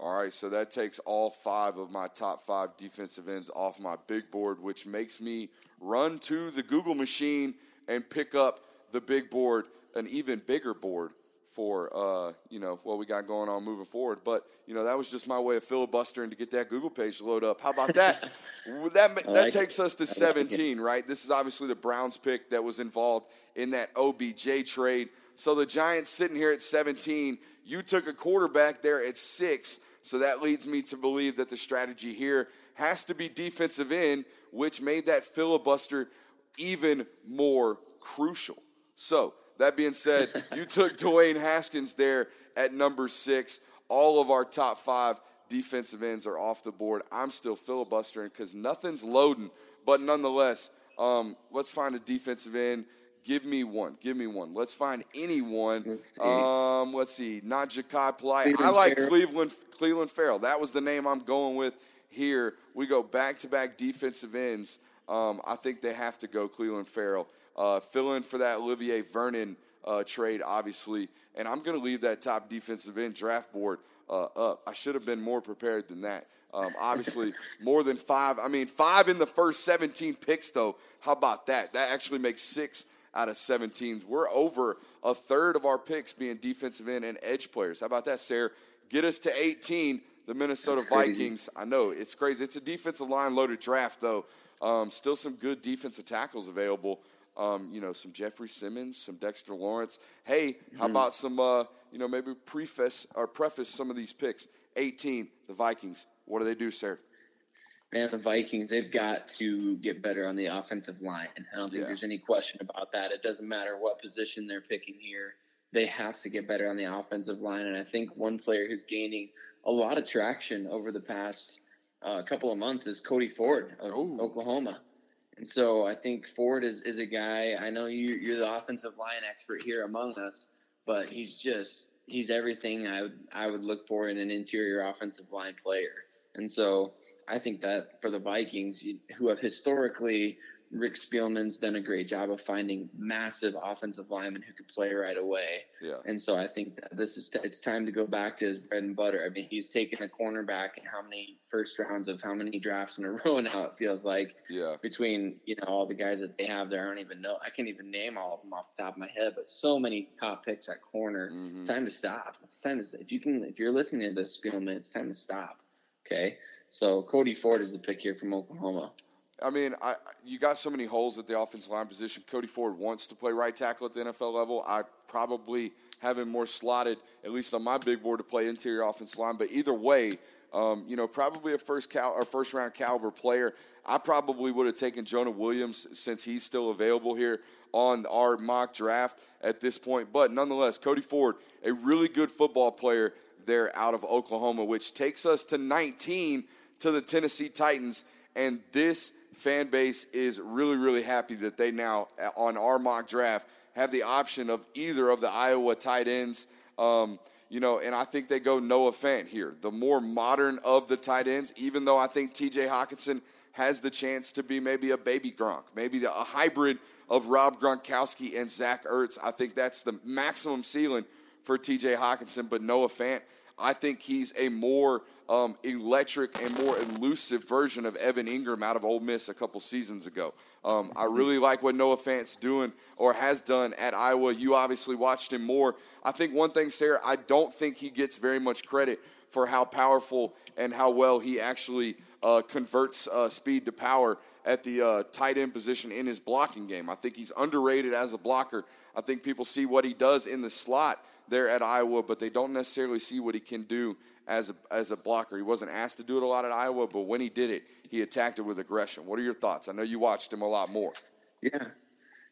All right, so that takes all five of my top five defensive ends off my big board, which makes me run to the Google machine and pick up the big board, an even bigger board for uh, you know what we got going on moving forward. But you know that was just my way of filibustering to get that Google page to load up. How about that? that that like takes it. us to 17, like right? This is obviously the Browns pick that was involved in that OBJ trade. So the Giants sitting here at 17. You took a quarterback there at six. So that leads me to believe that the strategy here has to be defensive end, which made that filibuster even more crucial. So, that being said, you took Dwayne Haskins there at number six. All of our top five defensive ends are off the board. I'm still filibustering because nothing's loading. But nonetheless, um, let's find a defensive end Give me one. Give me one. Let's find anyone. Let's see. Um, let's see. Not Jachai Polite. Cleveland I like Ferrell. Cleveland Cleveland Ferrell. That was the name I'm going with here. We go back to back defensive ends. Um, I think they have to go Cleveland Ferrell. Uh, fill in for that Olivier Vernon uh, trade, obviously. And I'm going to leave that top defensive end draft board uh, up. I should have been more prepared than that. Um, obviously, more than five. I mean, five in the first 17 picks, though. How about that? That actually makes six out of 17. We're over a third of our picks being defensive end and edge players. How about that, Sarah? Get us to 18. The Minnesota Vikings. I know it's crazy. It's a defensive line loaded draft, though. Um, still some good defensive tackles available. Um, you know, some Jeffrey Simmons, some Dexter Lawrence. Hey, how mm-hmm. about some? Uh, you know, maybe preface or preface some of these picks. 18, the Vikings. What do they do, Sarah? Man, the Vikings, they've got to get better on the offensive line. I don't think yeah. there's any question about that. It doesn't matter what position they're picking here. They have to get better on the offensive line. And I think one player who's gaining a lot of traction over the past uh, couple of months is Cody Ford of Ooh. Oklahoma. And so I think Ford is, is a guy, I know you, you're the offensive line expert here among us, but he's just, he's everything I would, I would look for in an interior offensive line player. And so I think that for the Vikings, who have historically, Rick Spielman's done a great job of finding massive offensive linemen who could play right away. Yeah. And so I think that this is it's time to go back to his bread and butter. I mean, he's taken a cornerback in how many first rounds of how many drafts in a row now it feels like. Yeah. Between you know all the guys that they have there, I don't even know. I can't even name all of them off the top of my head, but so many top picks at corner. Mm-hmm. It's time to stop. It's time to if you can if you're listening to this Spielman, it's time to stop. Okay. So Cody Ford is the pick here from Oklahoma. I mean, I, you got so many holes at the offensive line position. Cody Ford wants to play right tackle at the NFL level. I probably have him more slotted, at least on my big board, to play interior offensive line. But either way, um, you know, probably a first cal- or first round caliber player. I probably would have taken Jonah Williams since he's still available here on our mock draft at this point. But nonetheless, Cody Ford, a really good football player there out of Oklahoma, which takes us to 19 to the Tennessee Titans. And this fan base is really, really happy that they now, on our mock draft, have the option of either of the Iowa tight ends. Um, you know, and I think they go Noah Fant here, the more modern of the tight ends, even though I think TJ Hockenson has the chance to be maybe a baby Gronk, maybe the, a hybrid of Rob Gronkowski and Zach Ertz. I think that's the maximum ceiling for TJ Hockenson, but Noah Fant, I think he's a more um, electric and more elusive version of Evan Engram out of Ole Miss a couple seasons ago. Um, I really like what Noah Fant's doing or has done at Iowa. You obviously watched him more. I think one thing, Sarah, I don't think he gets very much credit for how powerful and how well he actually uh, converts uh, speed to power at the uh, tight end position in his blocking game. I think he's underrated as a blocker. I think people see what he does in the slot there at Iowa, but they don't necessarily see what he can do as a, as a blocker. He wasn't asked to do it a lot at Iowa, but when he did it, he attacked it with aggression. What are your thoughts? I know you watched him a lot more. Yeah.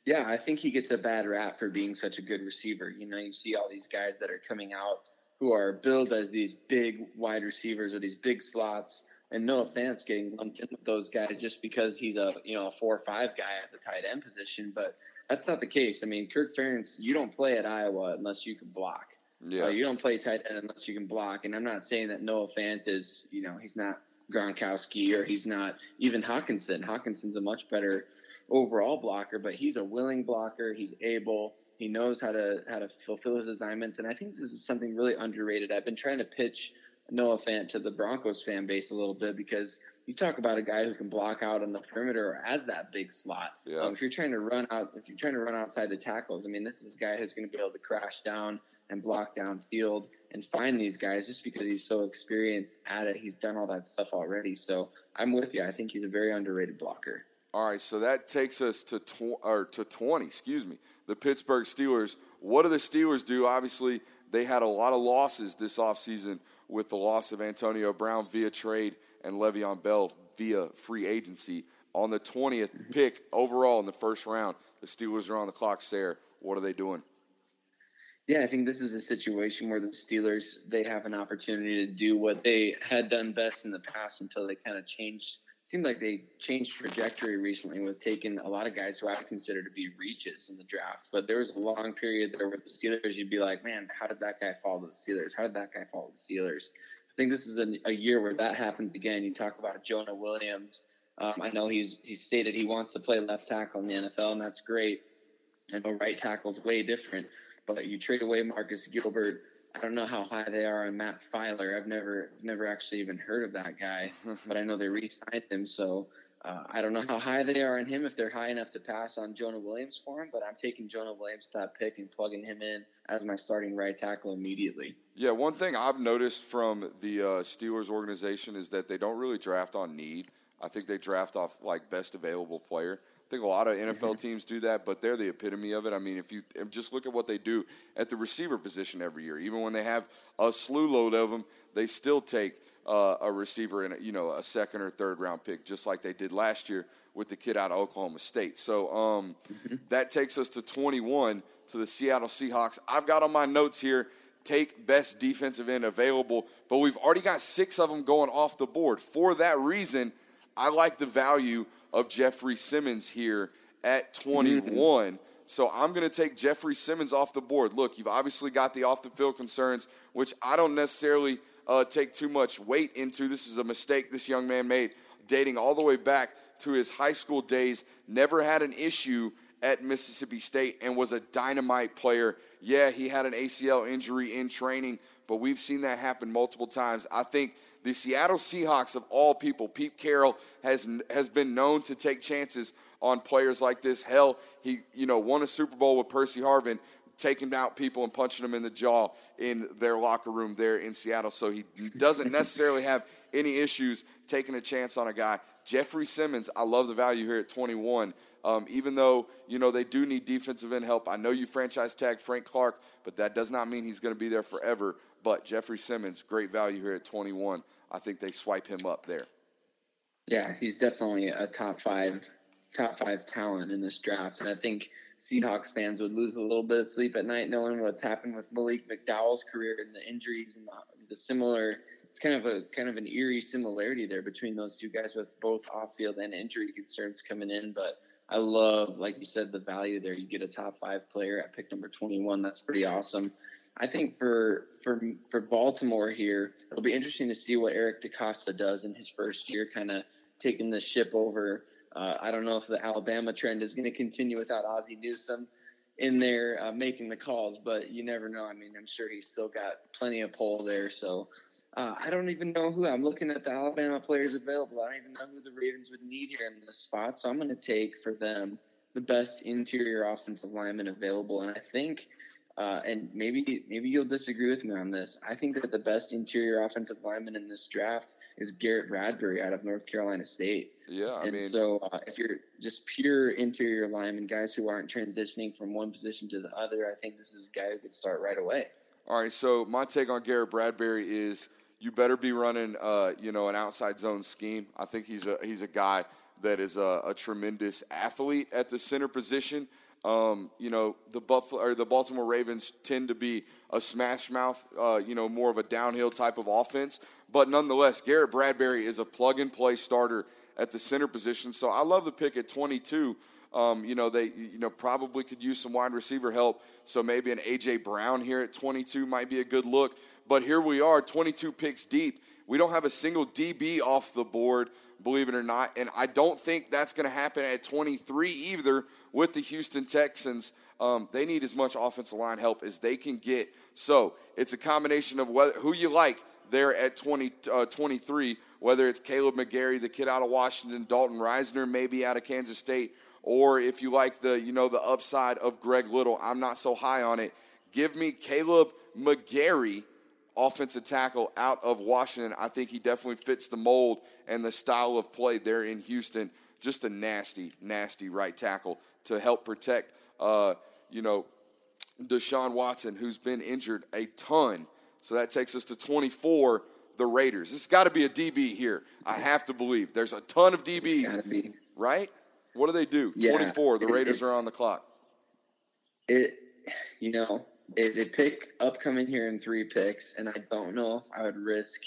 Yeah, I think he gets a bad rap for being such a good receiver. You know, you see all these guys that are coming out who are billed as these big wide receivers or these big slots, and no offense getting lumped in with those guys just because he's a you know a four or five guy at the tight end position, but that's not the case. I mean, Kirk Ferentz, you don't play at Iowa unless you can block. Yeah. Uh, you don't play tight end unless you can block. And I'm not saying that Noah Fant is, you know, he's not Gronkowski or he's not even Hockenson. Hockenson's a much better overall blocker, but he's a willing blocker. He's able. He knows how to how to fulfill his assignments, and I think this is something really underrated. I've been trying to pitch Noah Fant to the Broncos fan base a little bit because you talk about a guy who can block out on the perimeter or as that big slot. Yeah. Um, if you're trying to run out, if you're trying to run outside the tackles, I mean, this is a guy who's going to be able to crash down and block downfield and find these guys just because he's so experienced at it. He's done all that stuff already. So I'm with you. I think he's a very underrated blocker. All right, so that takes us to tw- or to 20, excuse me. The Pittsburgh Steelers. What do the Steelers do? Obviously, they had a lot of losses this offseason with the loss of Antonio Brown via trade and Le'Veon Bell via free agency. On the 20th pick overall in the first round, the Steelers are on the clock, Sarah. What are they doing? Yeah, I think this is a situation where the Steelers they have an opportunity to do what they had done best in the past until they kind of changed. Seemed like they changed trajectory recently with taking a lot of guys who I consider to be reaches in the draft. But there was a long period there with the Steelers. You'd be like, man, how did that guy fall to the Steelers? How did that guy fall to the Steelers? I think this is a, a year where that happens again. You talk about Jonah Williams. Um, I know he's he's stated he wants to play left tackle in the NFL, and that's great. I know right tackle is way different. But you trade away Marcus Gilbert. I don't know how high they are on Matt Feiler. I've never never actually even heard of that guy, but I know they re-signed him. So uh, I don't know how high they are on him if they're high enough to pass on Jonah Williams for him. But I'm taking Jonah Williams to that pick and plugging him in as my starting right tackle immediately. Yeah, one thing I've noticed from the uh, Steelers organization is that they don't really draft on need. I think they draft off like best available player. I think a lot of NFL mm-hmm. teams do that, but they're the epitome of it. I mean, if you just look at what they do at the receiver position every year, even when they have a slew load of them, they still take uh, a receiver in, a, you know, a second or third round pick, just like they did last year with the kid out of Oklahoma State. So um, mm-hmm. that takes us to 21 to the Seattle Seahawks. I've got on my notes here take best defensive end available, but we've already got six of them going off the board. For that reason, I like the value of Jeffrey Simmons here at 21. Mm-hmm. So I'm going to take Jeffrey Simmons off the board. Look, you've obviously got the off the field concerns, which I don't necessarily uh, take too much weight into. This is a mistake this young man made, dating all the way back to his high school days. Never had an issue at Mississippi State and was a dynamite player. Yeah, he had an ACL injury in training, but we've seen that happen multiple times. I think the Seattle Seahawks, of all people, Pete Carroll has has been known to take chances on players like this. Hell, he you know won a Super Bowl with Percy Harvin, taking out people and punching them in the jaw in their locker room there in Seattle. So he doesn't necessarily have any issues taking a chance on a guy. Jeffrey Simmons, I love the value here at 21. Um, even though you know they do need defensive end help, I know you franchise tag Frank Clark, but that does not mean he's going to be there forever. But Jeffrey Simmons, great value here at 21. I think they swipe him up there. Yeah, he's definitely a top five, top five talent in this draft, and I think Seahawks fans would lose a little bit of sleep at night knowing what's happened with Malik McDowell's career and the injuries and the, the similar it's kind of a kind of an eerie similarity there between those two guys with both off field and injury concerns coming in. But I love, like you said, the value there. You get a top five player at pick number twenty one. That's pretty awesome. I think for for for Baltimore here, it'll be interesting to see what Eric DeCosta does in his first year, kind of taking the ship over. Uh, I don't know if the Alabama trend is going to continue without Ozzie Newsome in there uh, making the calls, but you never know. I mean, I'm sure he's still got plenty of pull there. So uh, I don't even know who. I'm looking at the Alabama players available. I don't even know who the Ravens would need here in this spot. So I'm going to take for them the best interior offensive lineman available. And I think, uh, and maybe maybe you'll disagree with me on this. I think that the best interior offensive lineman in this draft is Garrett Bradbury out of North Carolina State. Yeah, I and mean, so uh, if you're just pure interior lineman, guys who aren't transitioning from one position to the other, I think this is a guy who could start right away. All right, so my take on Garrett Bradbury is you better be running, uh, you know, an outside zone scheme. I think he's a he's a guy that is a, a tremendous athlete at the center position. Um, you know, the Buffalo or the Baltimore Ravens tend to be a smash mouth, uh, you know, more of a downhill type of offense. But nonetheless, Garrett Bradbury is a plug and play starter at the center position. So I love the pick at 22. Um, you know, they you know probably could use some wide receiver help. So maybe an AJ Brown here at 22 might be a good look. But here we are, 22 picks deep. We don't have a single DB off the board, believe it or not. And I don't think that's going to happen at 23 either with the Houston Texans. Um, they need as much offensive line help as they can get. So it's a combination of whether, who you like there at 20, uh, 23, whether it's Kaleb McGary, the kid out of Washington, Dalton Risner, maybe out of Kansas State, or if you like the, you know, the upside of Greg Little. I'm not so high on it. Give me Kaleb McGary offensive tackle out of Washington. I think he definitely fits the mold and the style of play there in Houston. Just a nasty, nasty right tackle to help protect, uh, you know, Deshaun Watson, who's been injured a ton. So that takes us to 24, the Raiders. This has got to be a DB here. I have to believe. There's a ton of DBs, right? What do they do? Yeah, 24, the Raiders are on the clock. It, you know, they, they pick upcoming here in three picks, and I don't know if I would risk.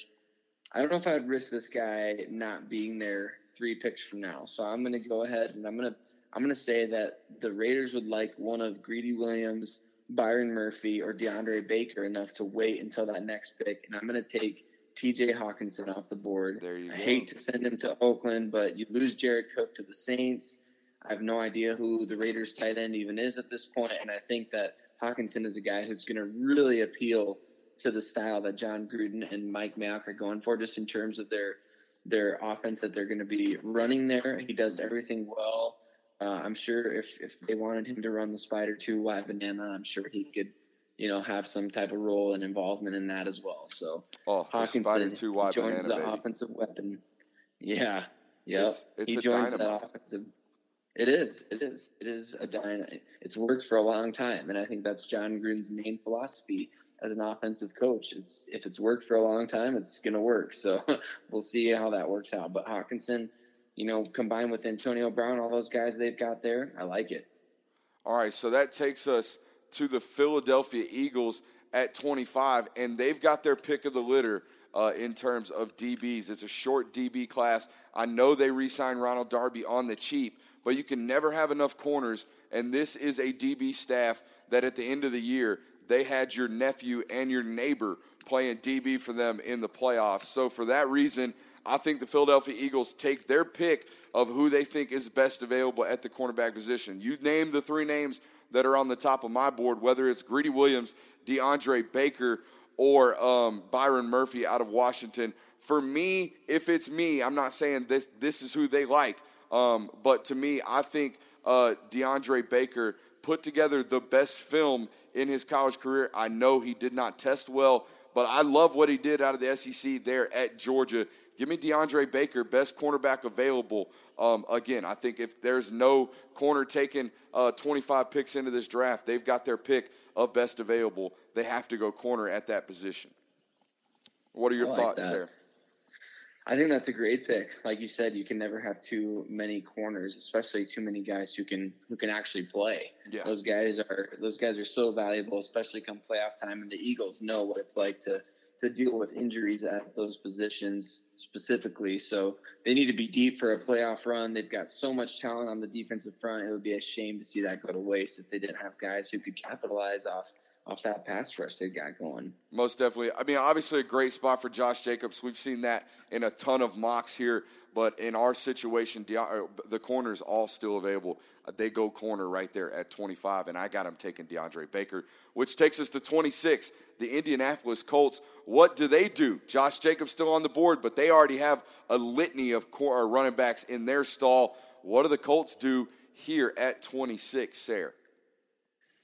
I don't know if I would risk this guy not being there three picks from now. So I'm going to go ahead and I'm going to I'm going to say that the Raiders would like one of Greedy Williams, Byron Murphy, or DeAndre Baker enough to wait until that next pick, and I'm going to take T.J. Hockenson off the board. There you I go. hate to send him to Oakland, but you lose Jared Cook to the Saints. I have no idea who the Raiders tight end even is at this point, and I think that Hockenson is a guy who's going to really appeal to the style that Jon Gruden and Mike Mayock are going for, just in terms of their their offense that they're going to be running there. He does everything well. Uh, I'm sure if if they wanted him to run the spider two wide banana, I'm sure he could, you know, have some type of role and involvement in that as well. So Oh, Hockenson two wide joins banana, the baby. offensive weapon. Yeah, yep. It's- it's he joins dynamo. that offensive. It is. It is. It is a It's worked for a long time, and I think that's Jon Gruden's main philosophy as an offensive coach. It's if it's worked for a long time, it's going to work. So we'll see how that works out. But Hockenson, you know, combined with Antonio Brown, all those guys they've got there, I like it. All right, so that takes us to the Philadelphia Eagles at 25, and they've got their pick of the litter uh, in terms of DBs. It's a short DB class. I know they re signed Ronald Darby on the cheap, but you can never have enough corners, and this is a DB staff that at the end of the year, they had your nephew and your neighbor playing DB for them in the playoffs. So for that reason, I think the Philadelphia Eagles take their pick of who they think is best available at the cornerback position. You name the three names that are on the top of my board, whether it's Greedy Williams, DeAndre Baker, or um, Byron Murphy out of Washington. For me, if it's me, I'm not saying this this is who they like, um, but to me, I think uh, DeAndre Baker put together the best film in his college career. I know he did not test well, but I love what he did out of the SEC there at Georgia. Give me DeAndre Baker, best cornerback available. Um, again, I think if there's no corner taking uh, 25 picks into this draft, they've got their pick of best available. They have to go corner at that position. What are your like thoughts that. there? I think that's a great pick. Like you said, you can never have too many corners, especially too many guys who can who can actually play. Yeah. Those guys are those guys are so valuable, especially come playoff time. And the Eagles know what it's like to to deal with injuries at those positions specifically. So they need to be deep for a playoff run. They've got so much talent on the defensive front. It would be a shame to see that go to waste if they didn't have guys who could capitalize off off that pass rush they got going. Most definitely. I mean, obviously a great spot for Josh Jacobs. We've seen that in a ton of mocks here, but in our situation, uh, the corners all still available. Uh, they go corner right there at 25, and I got him taking DeAndre Baker, which takes us to 26. The Indianapolis Colts. What do they do? Josh Jacobs still on the board, but they already have a litany of running backs in their stall. What do the Colts do here at 26, Sarah?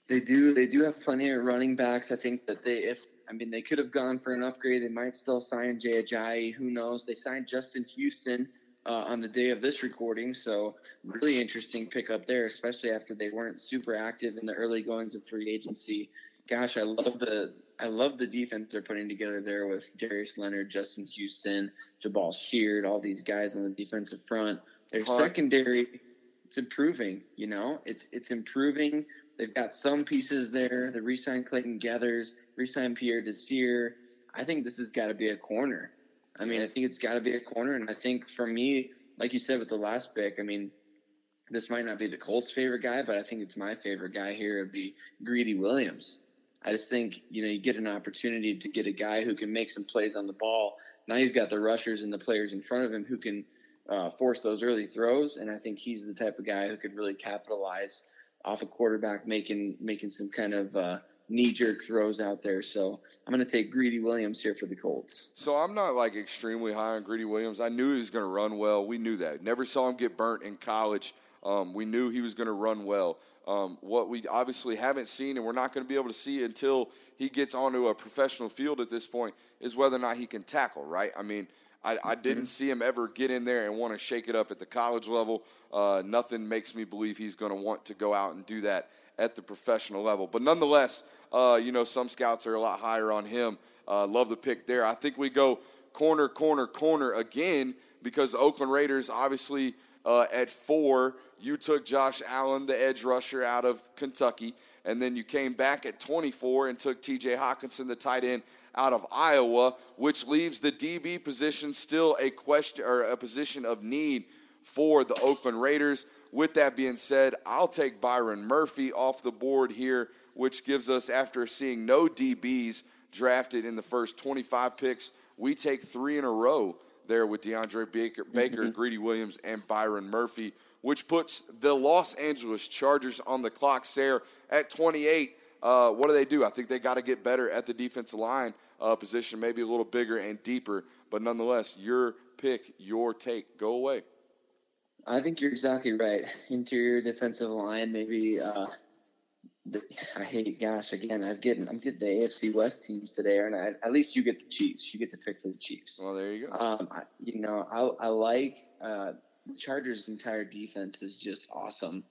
They do. They do have plenty of running backs. I think that they, if I mean, they could have gone for an upgrade. They might still sign Jay Ajayi. Who knows? They signed Justin Houston uh, on the day of this recording, so really interesting pickup there, especially after they weren't super active in the early goings of free agency. Gosh, I love the I love the defense they're putting together there with Darius Leonard, Justin Houston, Jabaal Sheard, all these guys on the defensive front. Their secondary, it's improving. You know, it's it's improving. They've got some pieces there. They re-signed Clayton Geathers, re-signed Pierre Desir. I think this has got to be a corner. I mean, I think it's got to be a corner, and I think for me, like you said with the last pick, I mean, this might not be the Colts' favorite guy, but I think it's my favorite guy here. It'd be Greedy Williams. I just think you know you get an opportunity to get a guy who can make some plays on the ball. Now you've got the rushers and the players in front of him who can uh, force those early throws, and I think he's the type of guy who could really capitalize off a quarterback making making some kind of uh, knee jerk throws out there. So I'm going to take Greedy Williams here for the Colts. So I'm not like extremely high on Greedy Williams. I knew he was going to run well. We knew that. Never saw him get burnt in college. Um, we knew he was going to run well. Um, what we obviously haven't seen, and we're not going to be able to see until he gets onto a professional field at this point, is whether or not he can tackle. Right? I mean, I, I didn't mm-hmm. see him ever get in there and want to shake it up at the college level. Uh, nothing makes me believe he's going to want to go out and do that at the professional level. But nonetheless, uh, you know, some scouts are a lot higher on him. Uh, love the pick there. I think we go corner, corner, corner again because the Oakland Raiders, obviously, uh, at four, you took Josh Allen, the edge rusher out of Kentucky, and then you came back at 24 and took TJ Hockenson, the tight end out of Iowa, which leaves the DB position still a question or a position of need for the Oakland Raiders. With that being said, I'll take Byron Murphy off the board here, which gives us, after seeing no DBs drafted in the first 25 picks, we take three in a row there with DeAndre Baker, Baker mm-hmm. Greedy Williams, and Byron Murphy, which puts the Los Angeles Chargers on the clock, Sarah, at 28. Uh, what do they do? I think they got to get better at the defensive line uh, position, maybe a little bigger and deeper. But nonetheless, your pick, your take. Go away. I think you're exactly right. Interior defensive line, maybe. Uh, the, I hate. Gosh, again, I'm getting I'm getting the AFC West teams today, and I, at least you get the Chiefs. You get to pick for the Chiefs. Well, there you go. Um, I, you know, I, I like uh, the Chargers' entire defense is just awesome.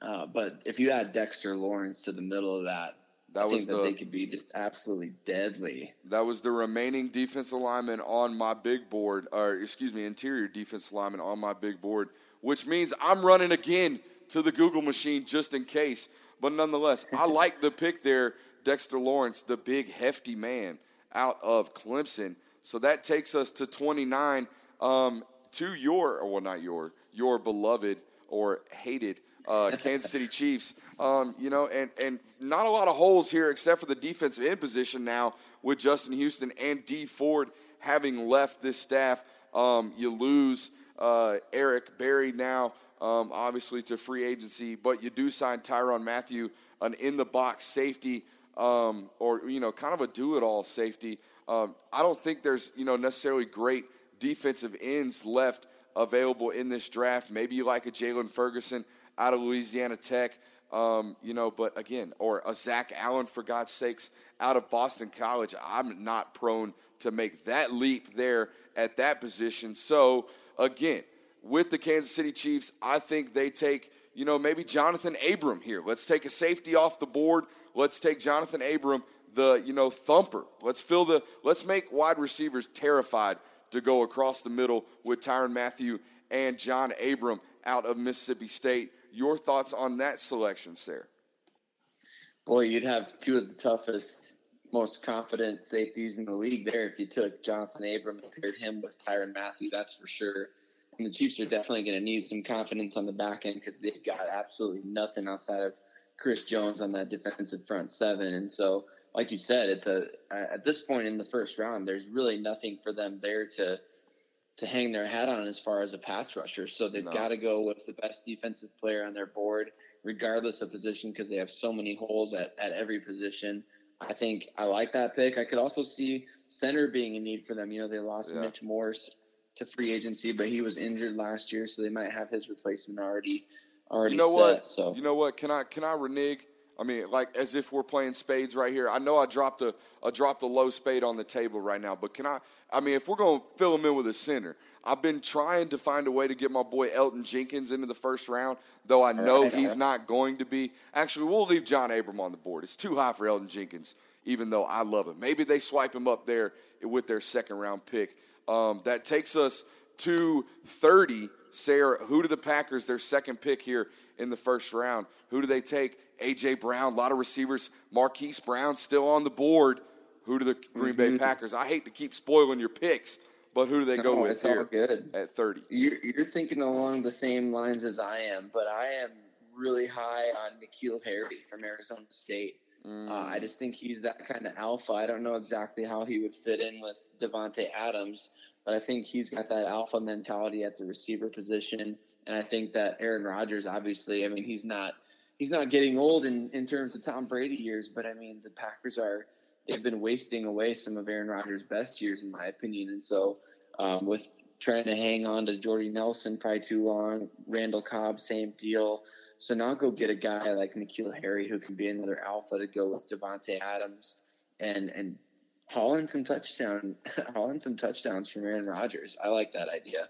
Uh, but if you add Dexter Lawrence to the middle of that, that I was the, that they could be just absolutely deadly. That was the remaining defensive lineman on my big board, or excuse me, interior defensive lineman on my big board, which means I'm running again to the Google machine just in case. But nonetheless, I like the pick there, Dexter Lawrence, the big hefty man out of Clemson. So that takes us to 29 um, to your, well, not your, your beloved or hated uh, Kansas City Chiefs. Um, you know, and, and not a lot of holes here except for the defensive end position now with Justin Houston and Dee Ford having left this staff. Um, you lose uh, Eric Berry now, um, obviously, to free agency, but you do sign Tyrann Mathieu, an in the box safety, um, or, you know, kind of a do it all safety. Um, I don't think there's, you know, necessarily great defensive ends left available in this draft. Maybe you like a Jaylon Ferguson out of Louisiana Tech. Um, you know, but again, or a Zach Allen for God's sakes out of Boston College. I'm not prone to make that leap there at that position. So again, with the Kansas City Chiefs, I think they take, you know, maybe Jonathan Abram here. Let's take a safety off the board. Let's take Jonathan Abram, the, you know, thumper. Let's fill the let's make wide receivers terrified to go across the middle with Tyrann Mathieu and John Abram out of Mississippi State. Your thoughts on that selection, Sarah? Boy, you'd have two of the toughest, most confident safeties in the league there if you took Jonathan Abram and paired him with Tyrann Mathieu, that's for sure. And the Chiefs are definitely going to need some confidence on the back end because they've got absolutely nothing outside of Chris Jones on that defensive front seven. And so, like you said, it's a at this point in the first round, there's really nothing for them there to to hang their hat on as far as a pass rusher. So they've no. got to go with the best defensive player on their board, regardless of position, because they have so many holes at, at every position. I think I like that pick. I could also see center being a need for them. You know, they lost yeah. Mitch Morse to free agency, but he was injured last year, so they might have his replacement already already you know set, what? So you know what? Can I can I renege? I mean, like as if we're playing spades right here. I know I dropped a I dropped a low spade on the table right now, but can I? I mean, if we're going to fill him in with a center, I've been trying to find a way to get my boy Elgton Jenkins into the first round, though I know right, he's right. not going to be. Actually, we'll leave John Abram on the board. It's too high for Elgton Jenkins, even though I love him. Maybe they swipe him up there with their second round pick. Um, that takes us to 30. Sarah, who do the Packers, their second pick here in the first round, who do they take? A.J. Brown, a lot of receivers. Marquise Brown still on the board. Who do the Green mm-hmm. Bay Packers? I hate to keep spoiling your picks, but who do they go with here good. at 30? You're, you're, thinking along the same lines as I am, but I am really high on N'Keal Harry from Arizona State. Mm. Uh, I mm. just think he's that kind of alpha. I don't know exactly how he would fit in with Davante Adams, but I think he's got that alpha mentality at the receiver position. And I think that Aaron Rodgers, obviously, I mean, he's not he's not getting old in, in terms of Tom Brady years, but I mean, the Packers are they've been wasting away some of Aaron Rodgers' best years, in my opinion. And so, um, with trying to hang on to Jordy Nelson probably too long, Randall Cobb, same deal. So now go get a guy like N'Keal Harry who can be another alpha to go with Davante Adams and and hauling some touchdown, hauling some touchdowns from Aaron Rodgers. I like that idea.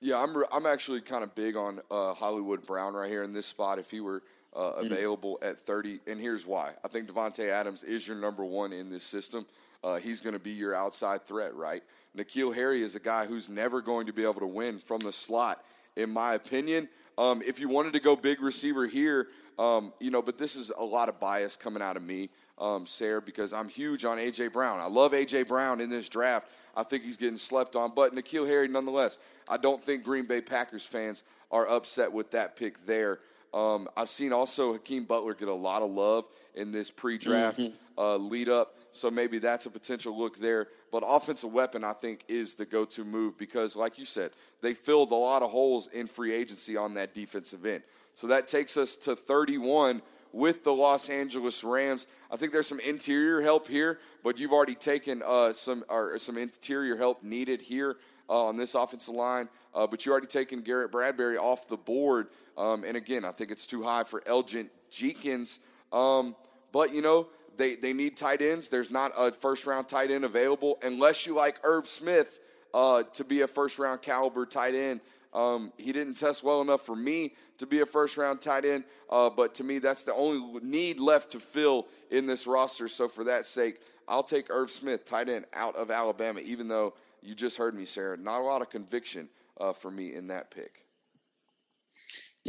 Yeah, I'm I'm actually kind of big on uh, Hollywood Brown right here in this spot. If he were uh, mm-hmm. available at 30, and here's why: I think Davante Adams is your number one in this system. Uh, he's going to be your outside threat, right? N'Keal Harry is a guy who's never going to be able to win from the slot, in my opinion. Um, if you wanted to go big receiver here, um, you know, but this is a lot of bias coming out of me um, Sarah, because I'm huge on A.J. Brown. I love A.J. Brown in this draft. I think he's getting slept on. But N'Keal Harry, nonetheless, I don't think Green Bay Packers fans are upset with that pick there. Um, I've seen also Hakeem Butler get a lot of love in this pre-draft mm-hmm. uh, lead up, so maybe that's a potential look there. But offensive weapon, I think, is the go-to move because, like you said, they filled a lot of holes in free agency on that defensive end. So that takes us to 31 with the Los Angeles Rams. I think there's some interior help here, but you've already taken uh, some or some interior help needed here uh, on this offensive line. Uh, but you already taken Garrett Bradbury off the board, um, and again, I think it's too high for Elgton Jenkins. Um, but you know, they they need tight ends. There's not a first round tight end available unless you like Irv Smith uh, to be a first round caliber tight end. Um, he didn't test well enough for me to be a first round tight end, uh, but to me, that's the only need left to fill in this roster. So, for that sake, I'll take Irv Smith, tight end, out of Alabama, even though you just heard me, Sarah. Not a lot of conviction uh, for me in that pick.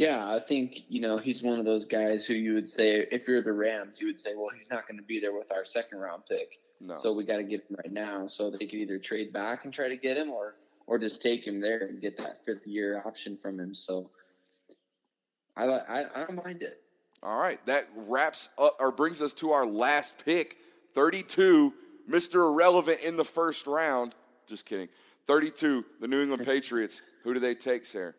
Yeah, I think, you know, he's one of those guys who you would say, if you're the Rams, you would say, well, he's not going to be there with our second round pick. No. So we got to get him right now. So they could either trade back and try to get him or or just take him there and get that fifth year option from him. So I I, I don't mind it. All right, that wraps up or brings us to our last pick, 32, Mr. Irrelevant in the first round. Just kidding. 32, the New England Patriots. Who do they take, Sarah?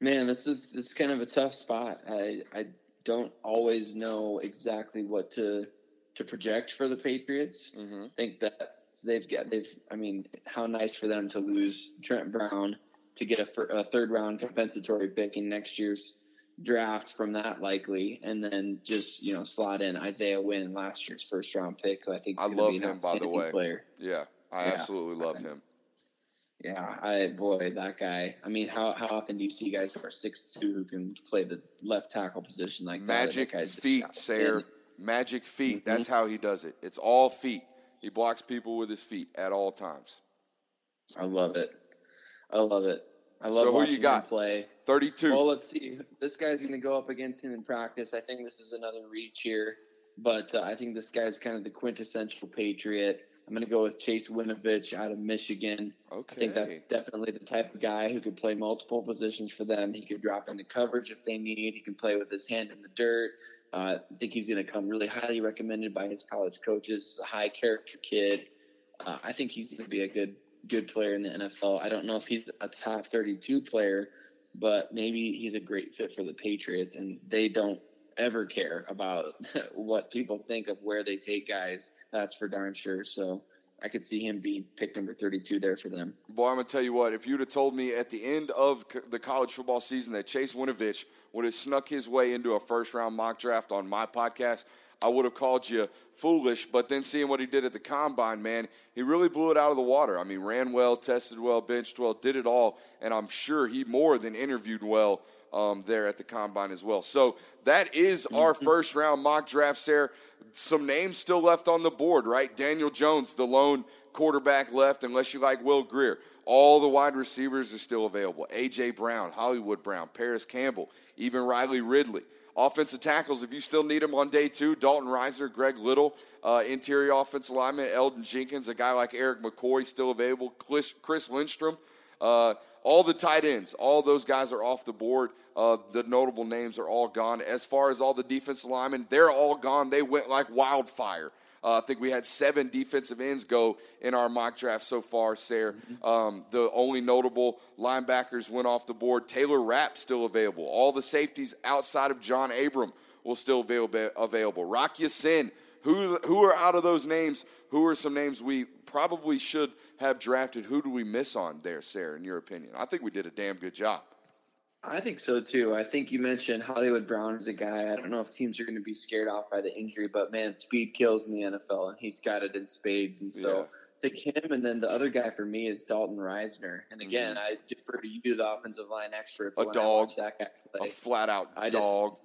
Man, this is this is kind of a tough spot. I I don't always know exactly what to to project for the Patriots. Mm-hmm. I think that they've got they've. I mean, how nice for them to lose Trent Brown to get a, a third round compensatory pick in next year's draft from that likely, and then just you know slot in Isaiah Wynn, last year's first round pick, who I think I love him by the way. Player. Yeah, I yeah. absolutely love him. Yeah, I boy, that guy. I mean, how how often do you see guys who are six two who can play the left tackle position like magic that? feet, Sayre. Magic feet. Mm-hmm. That's how he does it. It's all feet. He blocks people with his feet at all times. I love it. I love it. I love so watching you got? him play. 32. Well, let's see. This guy's going to go up against him in practice. I think this is another reach here, but uh, I think this guy's kind of the quintessential Patriot. I'm going to go with Chase Winovich out of Michigan. Okay. I think that's definitely the type of guy who could play multiple positions for them. He could drop into coverage if they need. He can play with his hand in the dirt. Uh, I think he's going to come really highly recommended by his college coaches. A high character kid. Uh, I think he's going to be a good good player in the NFL. I don't know if he's a top 32 player, but maybe he's a great fit for the Patriots, and they don't ever care about what people think of where they take guys. That's for darn sure. So I could see him being picked number 32 there for them. Boy, I'm going to tell you what, if you'd have told me at the end of the college football season that Chase Winovich would have snuck his way into a first round mock draft on my podcast, I would have called you foolish. But then seeing what he did at the combine, man, he really blew it out of the water. I mean, ran well, tested well, benched well, did it all. And I'm sure he more than interviewed well um, there at the combine as well. So that is our mm-hmm. first round mock draft, there. Some names still left on the board, right? Daniel Jones, the lone quarterback left, unless you like Will Grier. All the wide receivers are still available. A.J. Brown, Hollywood Brown, Parris Campbell, even Riley Ridley. Offensive tackles, if you still need them on day two, Dalton Risner, Greg Little, uh, interior offensive lineman, Elgton Jenkins, a guy like Erik McCoy still available, Chris, Chris Lindstrom. Uh, all the tight ends, all those guys are off the board. Uh, the notable names are all gone. As far as all the defensive linemen, they're all gone. They went like wildfire. Uh, I think we had seven defensive ends go in our mock draft so far, Sayre. Mm-hmm. Um, the only notable linebackers went off the board. Taylor Rapp still available. All the safeties outside of John Abram will still be available. Rock Ya-Sin. Who, who are out of those names? Who are some names we probably should have drafted? Who do we miss on there, Sayre, in your opinion? I think we did a damn good job. I think so too. I think you mentioned Hollywood Brown is a guy. I don't know if teams are going to be scared off by the injury, but man, speed kills in the NFL, and he's got it in spades. And so yeah. pick him, and then the other guy for me is Dalton Risner. And again, mm-hmm. I defer to you, the offensive line expert. A dog, that guy play, a flat out I dog. Just,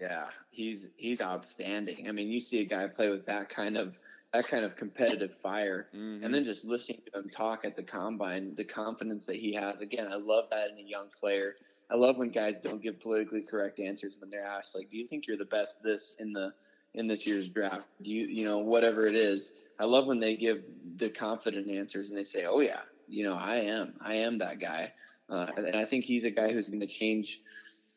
yeah, he's he's outstanding. I mean, you see a guy play with that kind of that kind of competitive fire, mm-hmm. and then just listening to him talk at the combine, the confidence that he has. Again, I love that in a young player. I love when guys don't give politically correct answers when they're asked, like, "Do you think you're the best this in the in this year's draft? Do you you know whatever it is?" I love when they give the confident answers and they say, "Oh yeah, you know I am, I am that guy," uh, and I think he's a guy who's going to change,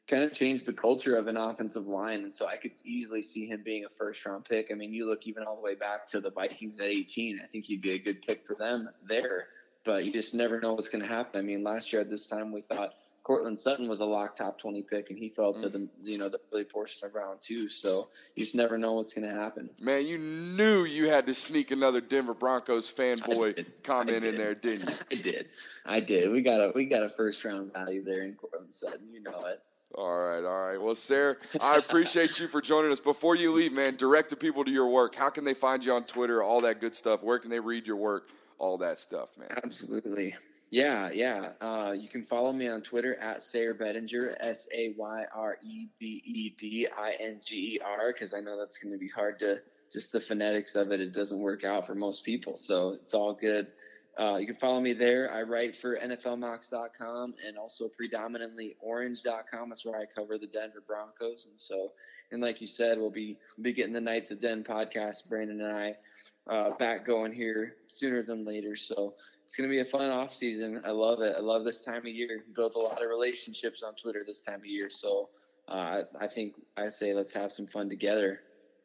kind of change the culture of an offensive line. And so I could easily see him being a first round pick. I mean, you look even all the way back to the Vikings at 18. I think he'd be a good pick for them there. But you just never know what's going to happen. I mean, last year at this time we thought Courtland Sutton was a lock top 20 pick and he fell to mm. the you know the early portion of round two. So you just never know what's going to happen. Man, you knew you had to sneak another Denver Broncos fanboy comment in there, didn't you? I did. I did. We got a we got a first round value there in Courtland Sutton. You know it. All right, all right. Well, Sayre, I appreciate you for joining us. Before you leave, man, direct the people to your work. How can they find you on Twitter? All that good stuff. Where can they read your work? All that stuff, man. Absolutely. Yeah, yeah. Uh, you can follow me on Twitter at Sayre Bedinger, S A Y R E B E D I N G E R, because I know that's going to be hard to just the phonetics of it. It doesn't work out for most people, so it's all good. Uh, you can follow me there. I write for NFLMocks.com and also PredominantlyOrange.com. That's where I cover the Denver Broncos. And so, and like you said, we'll be be getting the Knights of Den podcast, Brandon and I, uh, back going here sooner than later. So it's going to be a fun off season. I love it. I love this time of year. Built a lot of relationships on Twitter this time of year. So uh, I think I say let's have some fun together.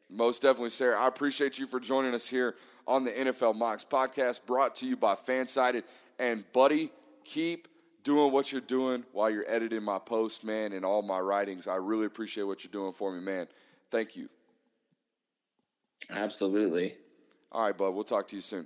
Most definitely, Sayre. I appreciate you for joining us here on the NFL Mocks podcast, brought to you by Fansided. And buddy, keep doing what you're doing while you're editing my post, man, and all my writings. I really appreciate what you're doing for me, man. Thank you. Absolutely. All right, bud. We'll talk to you soon.